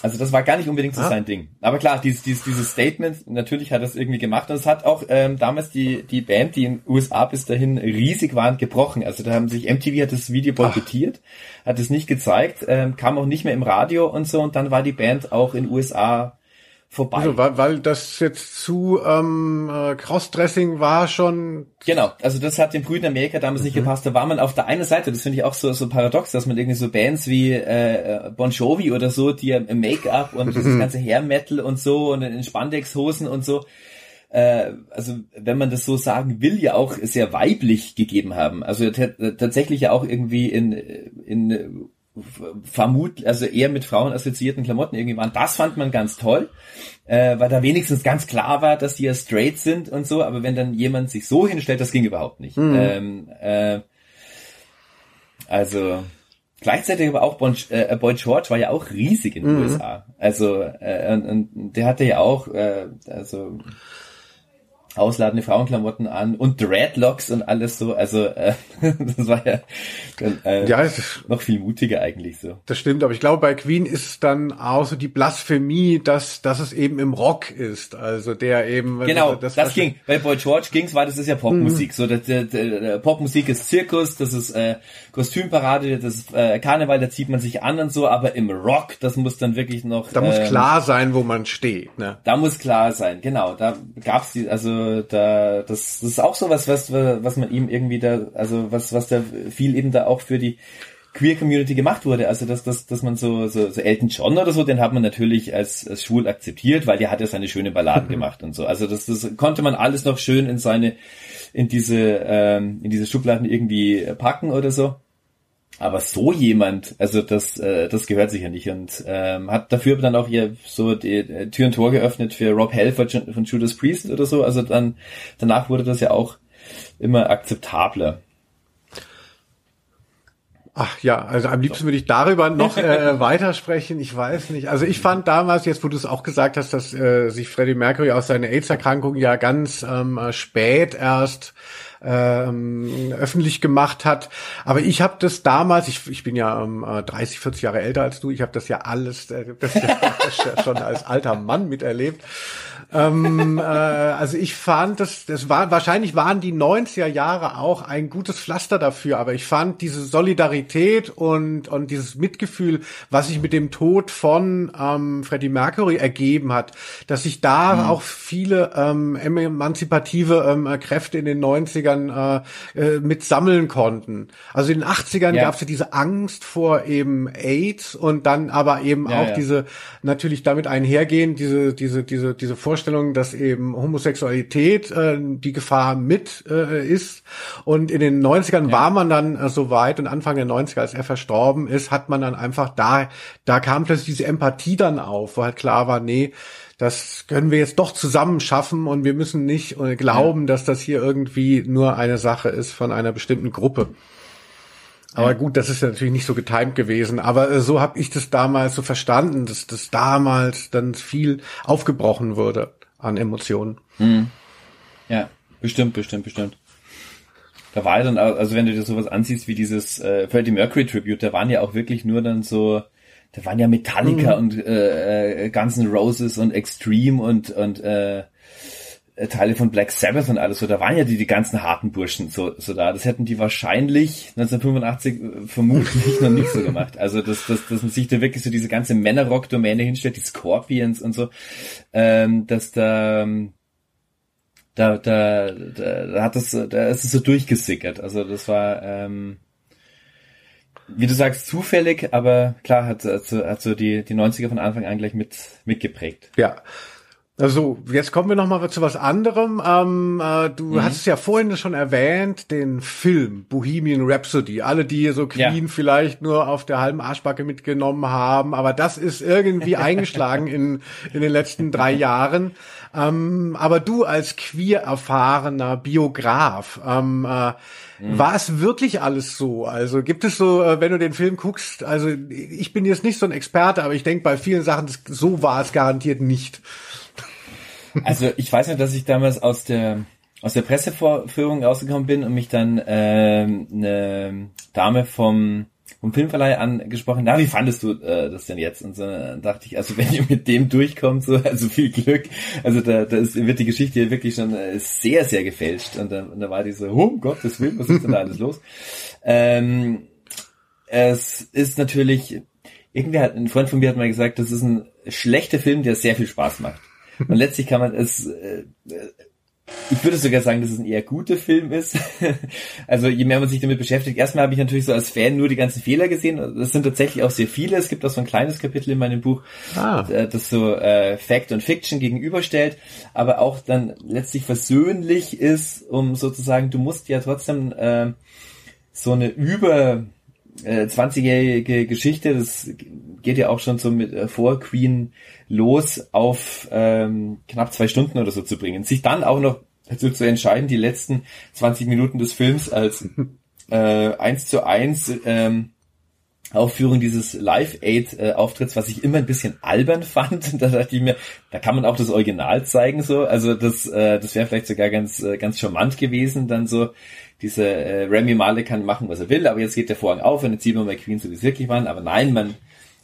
also das war gar nicht unbedingt so ah. sein Ding. Aber klar, dieses, dieses, dieses Statement, natürlich hat er es irgendwie gemacht. Und es hat auch ähm, damals die, die Band, die in den USA bis dahin riesig waren, gebrochen. Also da haben sich, MTV hat das Video boykottiert, hat es nicht gezeigt, ähm, kam auch nicht mehr im Radio und so. Und dann war die Band auch in den USA vorbei. Also, weil, weil das jetzt zu ähm, äh, Crossdressing war schon. Genau, also das hat den Brüdern Amerika damals mhm. nicht gepasst. Da war man auf der einen Seite, das finde ich auch so so paradox, dass man irgendwie so Bands wie äh, Bon Jovi oder so, die im Make-up und das ganze Hair Metal und so und in Spandex-Hosen und so äh, also wenn man das so sagen will, ja auch sehr weiblich gegeben haben. Also tatsächlich ja auch irgendwie in, in vermut, also eher mit Frauen assoziierten Klamotten irgendwie waren. Das fand man ganz toll, äh, weil da wenigstens ganz klar war, dass die ja straight sind und so. Aber wenn dann jemand sich so hinstellt, das ging überhaupt nicht. Mhm. Ähm, äh, also gleichzeitig aber auch bon, äh, Boy George war ja auch riesig in den mhm. USA. Also äh, und, und der hatte ja auch äh, also ausladende Frauenklamotten an und Dreadlocks und alles so. Also äh, das war ja, äh, ja noch viel mutiger eigentlich so. Das stimmt, aber ich glaube, bei Queen ist dann auch so die Blasphemie, dass, dass es eben im Rock ist. Also der eben. Genau, das, das ging. Bei Boy George ging's, war das ist ja Popmusik. Mhm. So, der, der, der, Popmusik ist Zirkus, das ist äh, Kostümparade, das ist äh, Karneval, da zieht man sich an und so, aber im Rock, das muss dann wirklich noch. Da ähm, muss klar sein, wo man steht. Ne? Da muss klar sein, genau. Da gab's die, also da, das, das ist auch so was, was, was man ihm irgendwie da, also was, was da viel eben da auch für die Queer Community gemacht wurde. Also dass, dass, dass man so, so, so Elton John oder so, den hat man natürlich als, als schwul akzeptiert, weil der hat ja seine schöne Balladen gemacht und so. Also das, das konnte man alles noch schön in seine, in diese, ähm, in diese Schubladen irgendwie packen oder so. Aber so jemand, also das, äh, das gehört sicher nicht und ähm, hat dafür dann auch hier so die äh, Tür und Tor geöffnet für Rob Halford von Judas Priest oder so. Also dann danach wurde das ja auch immer akzeptabler. Ach ja, also am liebsten würde ich darüber noch äh, weitersprechen. Ich weiß nicht. Also ich fand damals, jetzt wo du es auch gesagt hast, dass äh, sich Freddie Mercury aus seiner AIDS-Erkrankung ja ganz ähm, spät erst ähm, öffentlich gemacht hat. Aber ich habe das damals, ich, ich bin ja ähm, äh, 30, 40 Jahre älter als du, ich habe das ja alles, äh, das ja schon als alter Mann miterlebt. ähm, äh, also ich fand, das, das war, wahrscheinlich waren die 90er Jahre auch ein gutes Pflaster dafür, aber ich fand diese Solidarität und, und dieses Mitgefühl, was sich mit dem Tod von ähm, Freddie Mercury ergeben hat, dass sich da mhm. auch viele ähm, emanzipative ähm, Kräfte in den 90er 80ern äh, äh mit sammeln konnten. Also in den 80ern ja. gab es ja diese Angst vor eben AIDS und dann aber eben ja, auch ja. diese, natürlich damit einhergehend, diese, diese, diese, diese Vorstellung, dass eben Homosexualität äh, die Gefahr mit äh, ist. Und in den 90ern war man dann äh, so weit und Anfang der 90er, als er verstorben ist, hat man dann einfach da, da kam plötzlich diese Empathie dann auf, wo halt klar war, nee, das können wir jetzt doch zusammen schaffen und wir müssen nicht äh, glauben, ja. dass das hier irgendwie nur eine Sache ist von einer bestimmten Gruppe. Aber gut, das ist ja natürlich nicht so getimt gewesen. Aber äh, so habe ich das damals so verstanden, dass das damals dann viel aufgebrochen wurde an Emotionen. Hm. Ja, bestimmt, bestimmt, bestimmt. Da war ja dann, also wenn du dir sowas ansiehst wie dieses äh, Freddie Mercury Tribute, da waren ja auch wirklich nur dann so, da waren ja Metallica mhm. und äh, äh, Guns N' Roses und Extreme und und äh, äh, Teile von Black Sabbath und alles so, da waren ja die, die ganzen harten Burschen so, so da. Das hätten die wahrscheinlich 1985 äh, vermutlich noch nicht so gemacht. Also, dass, dass, dass man sich da wirklich so diese ganze Männerrock-Domäne hinstellt, die Scorpions und so, ähm, dass da, da, da, da, da hat das, da ist es so durchgesickert. Also, das war, ähm, wie du sagst, zufällig, aber klar hat, hat, so, hat so die, die 90er von Anfang an gleich mit, mitgeprägt. Ja. Also, jetzt kommen wir noch mal zu was anderem. Ähm, äh, du mhm. hast es ja vorhin schon erwähnt, den Film Bohemian Rhapsody. Alle, die so Queen ja. vielleicht nur auf der halben Arschbacke mitgenommen haben, aber das ist irgendwie eingeschlagen in, in den letzten drei Jahren. Ähm, aber du als queer erfahrener Biograf, ähm, äh, mhm. war es wirklich alles so? Also gibt es so, äh, wenn du den Film guckst, also ich bin jetzt nicht so ein Experte, aber ich denke bei vielen Sachen, so war es garantiert nicht. Also ich weiß nicht, dass ich damals aus der aus der Pressevorführung rausgekommen bin und mich dann äh, eine Dame vom vom Filmverleih angesprochen, na, wie fandest du äh, das denn jetzt? Und so dann dachte ich, also wenn ihr mit dem durchkommt, so, also viel Glück. Also da, da ist, wird die Geschichte wirklich schon äh, sehr, sehr gefälscht. Und dann, und da war die so, oh, um Gottes Willen, was ist denn da alles los? Ähm, es ist natürlich, irgendwie hat ein Freund von mir hat mal gesagt, das ist ein schlechter Film, der sehr viel Spaß macht. Und letztlich kann man es, äh, ich würde sogar sagen, dass es ein eher guter Film ist. also je mehr man sich damit beschäftigt, erstmal habe ich natürlich so als Fan nur die ganzen Fehler gesehen. Das sind tatsächlich auch sehr viele. Es gibt auch so ein kleines Kapitel in meinem Buch, ah. Äh, das so äh, Fact und Fiction gegenüberstellt, aber auch dann letztlich versöhnlich ist, um sozusagen, du musst ja trotzdem äh, so eine über äh, 20-jährige Geschichte, das geht ja auch schon so mit äh, vor Queen los auf ähm, knapp zwei Stunden oder so zu bringen. Sich dann auch noch dazu zu entscheiden, die letzten 20 Minuten des Films als äh, eins zu eins ähm, Aufführung dieses Live-Aid-Auftritts, was ich immer ein bisschen albern fand. da dachte ich mir, da kann man auch das Original zeigen, so. Also das, äh, das wäre vielleicht sogar ganz, äh, ganz charmant gewesen, dann so diese äh, Remy Malek kann machen, was er will, aber jetzt geht der Vorhang auf und jetzt sieht man mal Queen so wie es wirklich waren. Aber nein, man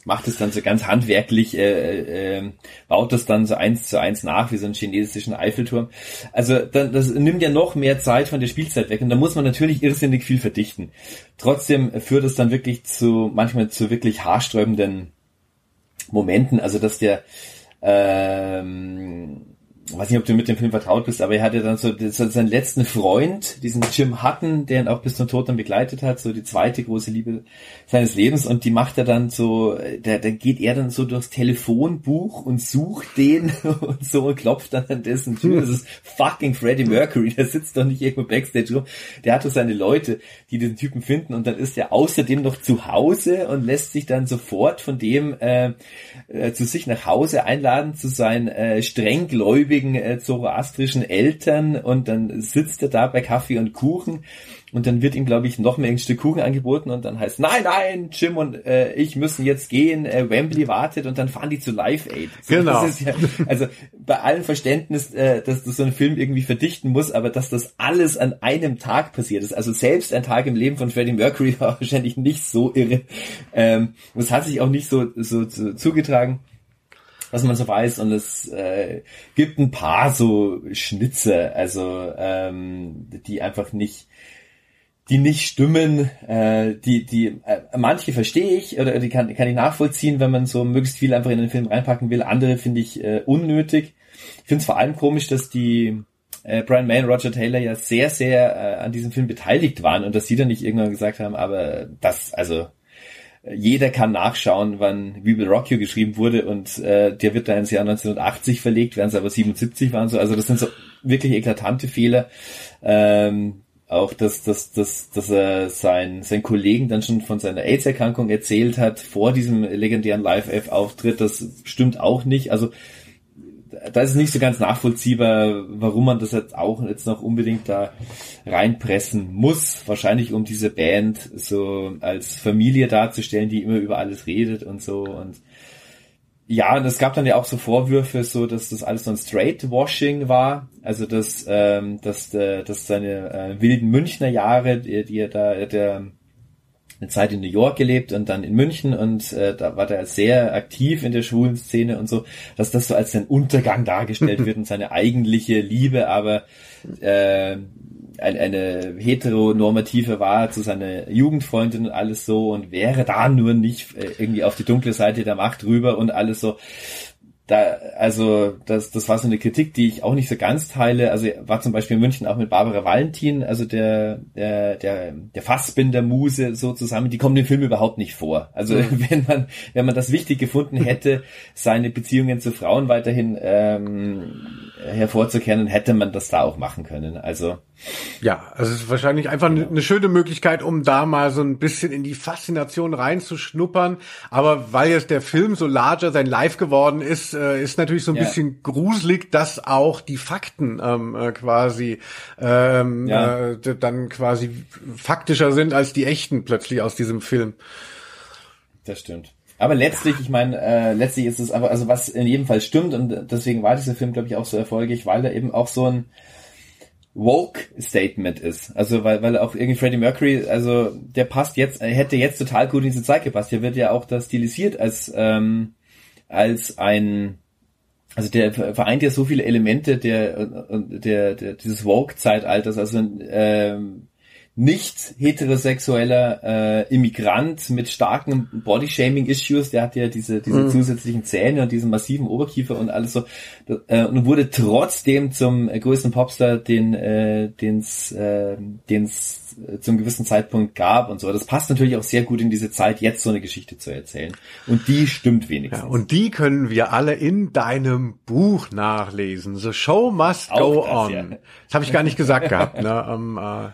macht es dann so ganz handwerklich, äh, äh, ähm, baut das dann so eins zu eins nach, wie so einen chinesischen Eiffelturm. Also dann, das nimmt ja noch mehr Zeit von der Spielzeit weg und da muss man natürlich irrsinnig viel verdichten. Trotzdem führt es dann wirklich zu, manchmal zu wirklich haarsträubenden Momenten, also dass der ähm, weiß nicht, ob du mit dem Film vertraut bist, aber er hatte dann so, so seinen letzten Freund, diesen Jim Hutton, der ihn auch bis zum Tod dann begleitet hat, so die zweite große Liebe seines Lebens und die macht er dann so, da, da geht er dann so durchs Telefonbuch und sucht den und so und klopft dann an dessen Tür. Das ist fucking Freddie Mercury, der sitzt doch nicht irgendwo Backstage rum. Der hat doch seine Leute, die den Typen finden und dann ist er außerdem noch zu Hause und lässt sich dann sofort von dem äh, äh, zu sich nach Hause einladen, zu sein äh, strenggläubigen gläubigen äh, zoroastrischen Eltern und dann sitzt er da bei Kaffee und Kuchen und dann wird ihm, glaube ich, noch mehr ein Stück Kuchen angeboten und dann heißt, nein, nein, Jim und äh, ich müssen jetzt gehen, äh, Wembley wartet und dann fahren die zu Live Aid. So, genau. Ja, also bei allem Verständnis, äh, dass du so einen Film irgendwie verdichten musst, aber dass das alles an einem Tag passiert ist, also selbst ein Tag im Leben von Freddie Mercury war wahrscheinlich nicht so irre. Ähm, das hat sich auch nicht so, so, so zugetragen was man so weiß und es äh, gibt ein paar so Schnitze, also ähm, die einfach nicht die nicht stimmen, äh, die, die, äh, manche verstehe ich oder die kann, kann ich nachvollziehen, wenn man so möglichst viel einfach in den Film reinpacken will. Andere finde ich äh, unnötig. Ich finde es vor allem komisch, dass die äh, Brian May und Roger Taylor ja sehr, sehr äh, an diesem Film beteiligt waren und dass sie dann nicht irgendwann gesagt haben, aber das, also jeder kann nachschauen, wann We Will Rock You geschrieben wurde und äh, der wird da ins Jahr 1980 verlegt, während es aber 77 waren so. Also das sind so wirklich eklatante Fehler. Ähm, auch dass, dass, dass, dass er sein, sein Kollegen dann schon von seiner AIDS-Erkrankung erzählt hat vor diesem legendären Live-F-Auftritt, das stimmt auch nicht. Also da ist es nicht so ganz nachvollziehbar, warum man das jetzt auch jetzt noch unbedingt da reinpressen muss. Wahrscheinlich um diese Band so als Familie darzustellen, die immer über alles redet und so und ja, und es gab dann ja auch so Vorwürfe, so dass das alles so ein Straight-Washing war, also dass, ähm, dass, äh, dass seine äh, wilden Münchner Jahre, die, die er da, der eine Zeit in New York gelebt und dann in München und äh, da war der sehr aktiv in der schwulen Szene und so, dass das so als sein Untergang dargestellt wird und seine eigentliche Liebe, aber äh, ein, eine heteronormative war zu seiner Jugendfreundin und alles so und wäre da nur nicht äh, irgendwie auf die dunkle Seite der Macht rüber und alles so. Da, also das, das war so eine Kritik, die ich auch nicht so ganz teile. Also war zum Beispiel in München auch mit Barbara Valentin, also der der der, der Fassbinder-Muse so zusammen. Die kommen im Film überhaupt nicht vor. Also mhm. wenn man wenn man das wichtig gefunden hätte, seine Beziehungen zu Frauen weiterhin ähm, hervorzukehren, hätte man das da auch machen können. Also ja, also es ist wahrscheinlich einfach eine, eine schöne Möglichkeit, um da mal so ein bisschen in die Faszination reinzuschnuppern. Aber weil jetzt der Film so larger sein Live geworden ist, äh, ist natürlich so ein ja. bisschen gruselig, dass auch die Fakten ähm, äh, quasi ähm, ja. äh, dann quasi faktischer sind als die echten plötzlich aus diesem Film. Das stimmt. Aber letztlich, ich meine, äh, letztlich ist es aber, also was in jedem Fall stimmt und deswegen war dieser Film, glaube ich, auch so erfolgreich, weil er eben auch so ein Woke-Statement ist. Also weil, weil auch irgendwie Freddie Mercury, also der passt jetzt, hätte jetzt total gut in diese Zeit gepasst. Der wird ja auch da stilisiert als ähm, als ein also der vereint ja so viele Elemente der der, der dieses Woke-Zeitalters, also ähm, nicht heterosexueller äh, Immigrant mit starken Body-Shaming-Issues, der hat ja diese, diese mhm. zusätzlichen Zähne und diesen massiven Oberkiefer und alles so, äh, und wurde trotzdem zum äh, größten Popstar, den äh, den's, äh, den's zum gewissen Zeitpunkt gab und so. Das passt natürlich auch sehr gut in diese Zeit, jetzt so eine Geschichte zu erzählen. Und die stimmt wenigstens. Ja, und die können wir alle in deinem Buch nachlesen. The Show Must Go das, On. Ja. Das habe ich gar nicht gesagt gehabt. Ne? Um, äh,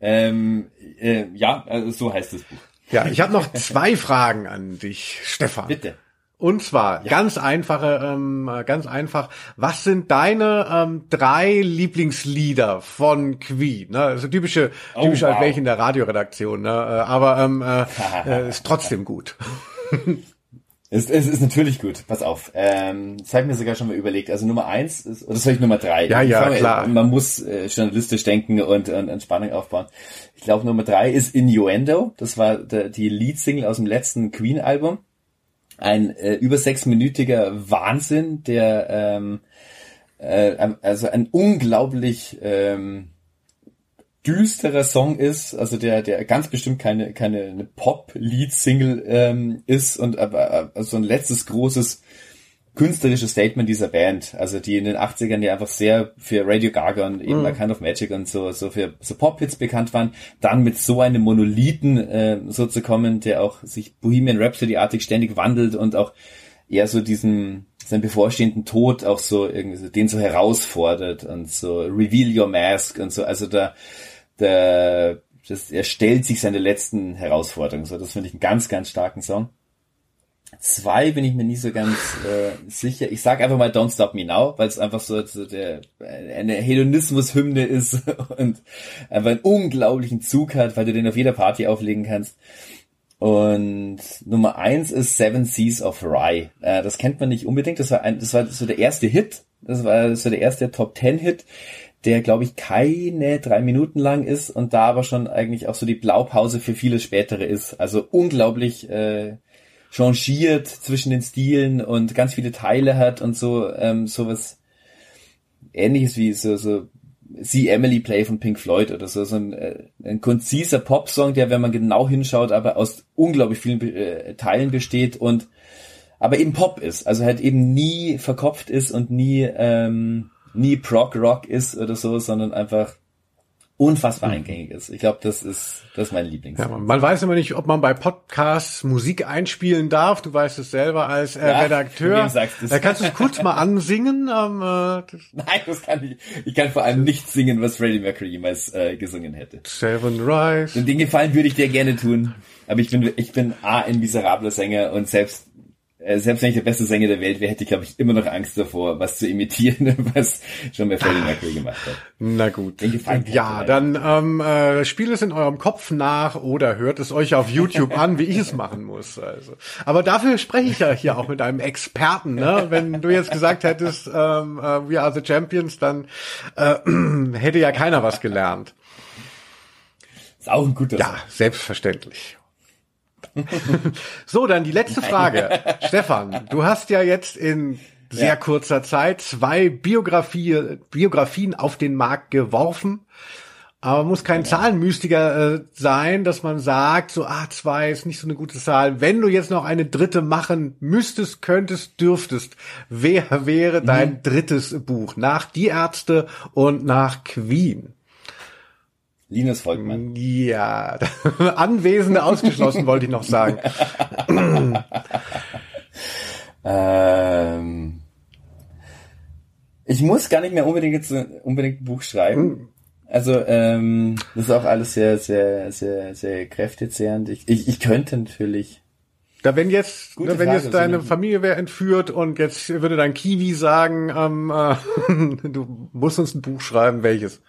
ähm, äh, ja, also so heißt das Buch. Ja, ich habe noch zwei Fragen an dich, Stefan. Bitte. Und zwar ja. ganz einfache, ähm, ganz einfach. Was sind deine ähm, drei Lieblingslieder von Queen? Ne? Also typische, oh, typisch wow. als welche in der Radioredaktion. Ne? Äh, aber ähm, äh, äh, ist trotzdem gut. Es, es ist natürlich gut, pass auf. Ähm, das habe ich mir sogar schon mal überlegt. Also Nummer eins ist, oder soll ich Nummer drei? Ja, ja, fange, klar. Man muss äh, journalistisch denken und, und, und Spannung aufbauen. Ich glaube, Nummer drei ist Innuendo. Das war der, die Lead-Single aus dem letzten Queen-Album. Ein äh, über sechsminütiger Wahnsinn, der ähm, äh, also ein unglaublich ähm, düsterer Song ist, also der der ganz bestimmt keine keine Pop-Lead-Single ähm, ist und aber also ein letztes großes künstlerisches Statement dieser Band, also die in den 80ern ja einfach sehr für Radio Gaga und eben mm. Kind of Magic und so so für so Pop-Hits bekannt waren, dann mit so einem Monolithen äh, so zu kommen, der auch sich Bohemian Rhapsody-artig ständig wandelt und auch eher so diesen seinen bevorstehenden Tod auch so irgendwie so, den so herausfordert und so Reveal Your Mask und so, also da der, das, er stellt sich seine letzten Herausforderungen. So, das finde ich einen ganz, ganz starken Song. Zwei bin ich mir nie so ganz äh, sicher. Ich sag einfach mal Don't Stop Me Now, weil es einfach so, so der eine Hedonismus-Hymne ist und einfach einen unglaublichen Zug hat, weil du den auf jeder Party auflegen kannst. Und Nummer eins ist Seven Seas of Rye. Äh, das kennt man nicht unbedingt. Das war ein, das war so der erste Hit. Das war so der erste Top Ten Hit, der glaube ich keine drei Minuten lang ist und da aber schon eigentlich auch so die Blaupause für viele spätere ist. Also unglaublich äh, changiert zwischen den Stilen und ganz viele Teile hat und so ähm, sowas ähnliches wie so so See Emily Play von Pink Floyd oder so, so ein, äh, ein konziser Popsong, der, wenn man genau hinschaut, aber aus unglaublich vielen äh, Teilen besteht und aber eben Pop ist, also halt eben nie verkopft ist und nie ähm, nie Prog Rock ist oder so, sondern einfach unfassbar mhm. eingängig ist. Ich glaube, das ist das ist mein Lieblings. Ja, man weiß immer nicht, ob man bei Podcasts Musik einspielen darf. Du weißt es selber als äh, ja, Redakteur. Da kannst du es kurz mal ansingen. Ähm, äh, Nein, das kann ich. Ich kann vor allem nicht singen, was Freddie Mercury jemals äh, gesungen hätte. Seven Rise. Den Gefallen würde ich dir gerne tun. Aber ich bin, ich bin A, ein miserabler Sänger und selbst äh, selbst wenn ich der beste Sänger der Welt wäre, hätte ich, glaube ich, immer noch Angst davor, was zu imitieren, was schon bei Freddie Mercury gemacht hat. Na gut. Ja, dann ähm, äh, spielt es in eurem Kopf nach oder hört es euch auf YouTube an, wie ich es machen muss. Also. Aber dafür spreche ich ja hier auch mit einem Experten. Ne? Wenn du jetzt gesagt hättest, ähm, äh, we are the champions, dann äh, hätte ja keiner was gelernt. Ist auch ein guter Ja, selbstverständlich. So, dann die letzte Frage. Stefan, du hast ja jetzt in sehr ja. kurzer Zeit zwei Biografie, Biografien auf den Markt geworfen. Aber man muss kein ja. Zahlenmystiker äh, sein, dass man sagt, so, ah, zwei ist nicht so eine gute Zahl. Wenn du jetzt noch eine dritte machen müsstest, könntest, dürftest, wer wäre mhm. dein drittes Buch? Nach Die Ärzte und nach Queen. Linus Volkmann. Ja, Anwesende ausgeschlossen, wollte ich noch sagen. ähm, ich muss gar nicht mehr unbedingt jetzt unbedingt ein Buch schreiben. Hm. Also ähm, das ist auch alles sehr, sehr, sehr, sehr kräftezehrend. Ich, ich, ich könnte natürlich. Da wenn jetzt, ne, wenn Frage, jetzt deine Familie wäre entführt und jetzt würde dein Kiwi sagen, ähm, äh, du musst uns ein Buch schreiben, welches?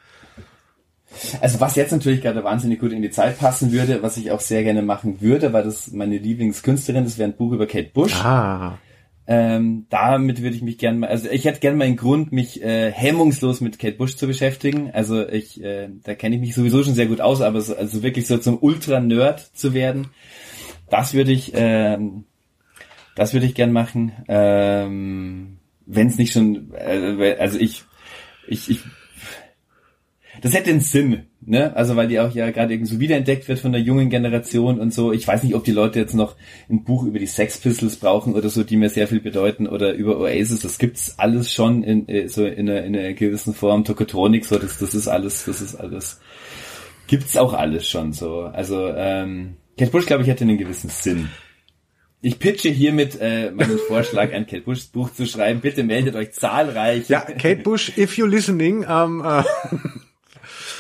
Also was jetzt natürlich gerade wahnsinnig gut in die Zeit passen würde, was ich auch sehr gerne machen würde, weil das meine Lieblingskünstlerin, das wäre ein Buch über Kate Bush. Ah. Ähm, damit würde ich mich gerne mal, also ich hätte gerne mal einen Grund, mich äh, hemmungslos mit Kate Bush zu beschäftigen. Also ich, äh, da kenne ich mich sowieso schon sehr gut aus, aber so, also wirklich so zum Ultra-Nerd zu werden, das würde ich, ähm, das würde ich gern machen. Ähm, Wenn es nicht schon, äh, also ich, ich, ich das hätte einen Sinn, ne? Also weil die auch ja gerade irgendwie so wiederentdeckt wird von der jungen Generation und so. Ich weiß nicht, ob die Leute jetzt noch ein Buch über die Sex Pistols brauchen oder so, die mir sehr viel bedeuten oder über Oasis. Das gibt's alles schon in äh, so in einer, in einer gewissen Form. Tokotronik, so das, das ist alles, das ist alles. Gibt's auch alles schon so. Also ähm, Kate Bush, glaube ich, hätte einen gewissen Sinn. Ich pitche hiermit äh, meinen Vorschlag, ein Kate Bush Buch zu schreiben. Bitte meldet euch zahlreich. Ja, Kate Bush, if you're listening, um, uh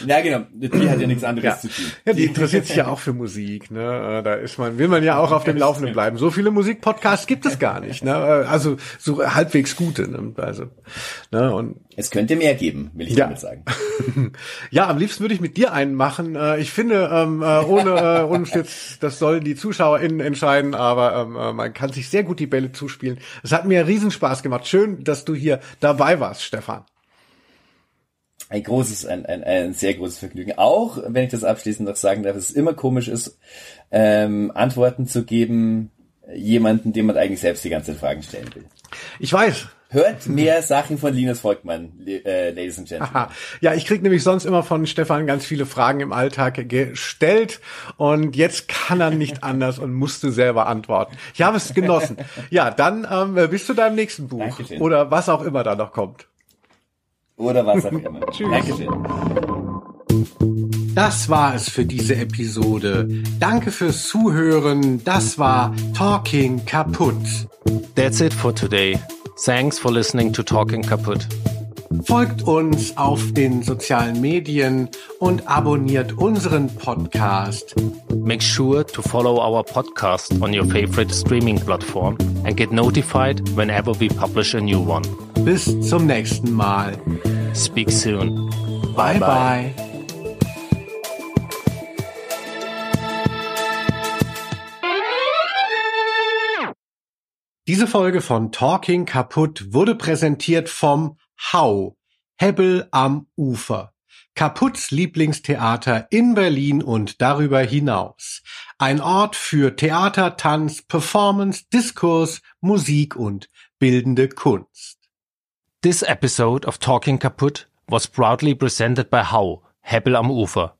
ja, genau. Die hat ja nichts anderes ja. zu tun. Ja, die interessiert sich ja auch für Musik. Ne? Äh, da ist man, will man ja auch auf dem Laufenden bleiben. So viele Musikpodcasts gibt es gar nicht. Ne? Äh, also so halbwegs gute. Ne? Also, ne? Und es könnte mehr geben, will ich ja. damit sagen. ja, am liebsten würde ich mit dir einen machen. Äh, ich finde, ähm, ohne uns jetzt, das sollen die ZuschauerInnen entscheiden, aber ähm, man kann sich sehr gut die Bälle zuspielen. Es hat mir riesen Spaß gemacht. Schön, dass du hier dabei warst, Stefan ein großes, ein, ein, ein sehr großes Vergnügen. Auch, wenn ich das abschließend noch sagen darf, es immer komisch ist, ähm, Antworten zu geben, jemanden, dem man eigentlich selbst die ganze Fragen stellen will. Ich weiß. Hört mehr Sachen von Linus Volkmann, äh, Ladies and Gentlemen. Aha. Ja, ich krieg nämlich sonst immer von Stefan ganz viele Fragen im Alltag gestellt und jetzt kann er nicht anders und musste selber antworten. Ich habe es genossen. Ja, dann ähm, bis zu deinem nächsten Buch Dankeschön. oder was auch immer da noch kommt. Oder was auch immer. Tschüss. Dankeschön. Das war es für diese Episode. Danke fürs Zuhören. Das war Talking Kaputt. That's it for today. Thanks for listening to Talking Kaputt. Folgt uns auf den sozialen Medien und abonniert unseren Podcast. Make sure to follow our podcast on your favorite streaming platform and get notified whenever we publish a new one. Bis zum nächsten Mal. Speak soon. Bye bye. bye. Diese Folge von Talking Kaputt wurde präsentiert vom Hau, Hebbel am Ufer. Kaputts Lieblingstheater in Berlin und darüber hinaus. Ein Ort für Theater, Tanz, Performance, Diskurs, Musik und bildende Kunst. This episode of Talking Kaputt was proudly presented by Hau, Hebbel am Ufer,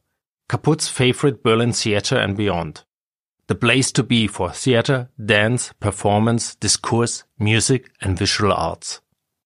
Kaputt's favorite Berlin theater and beyond. the place to be for theater, dance, performance, discourse, music, and visual arts.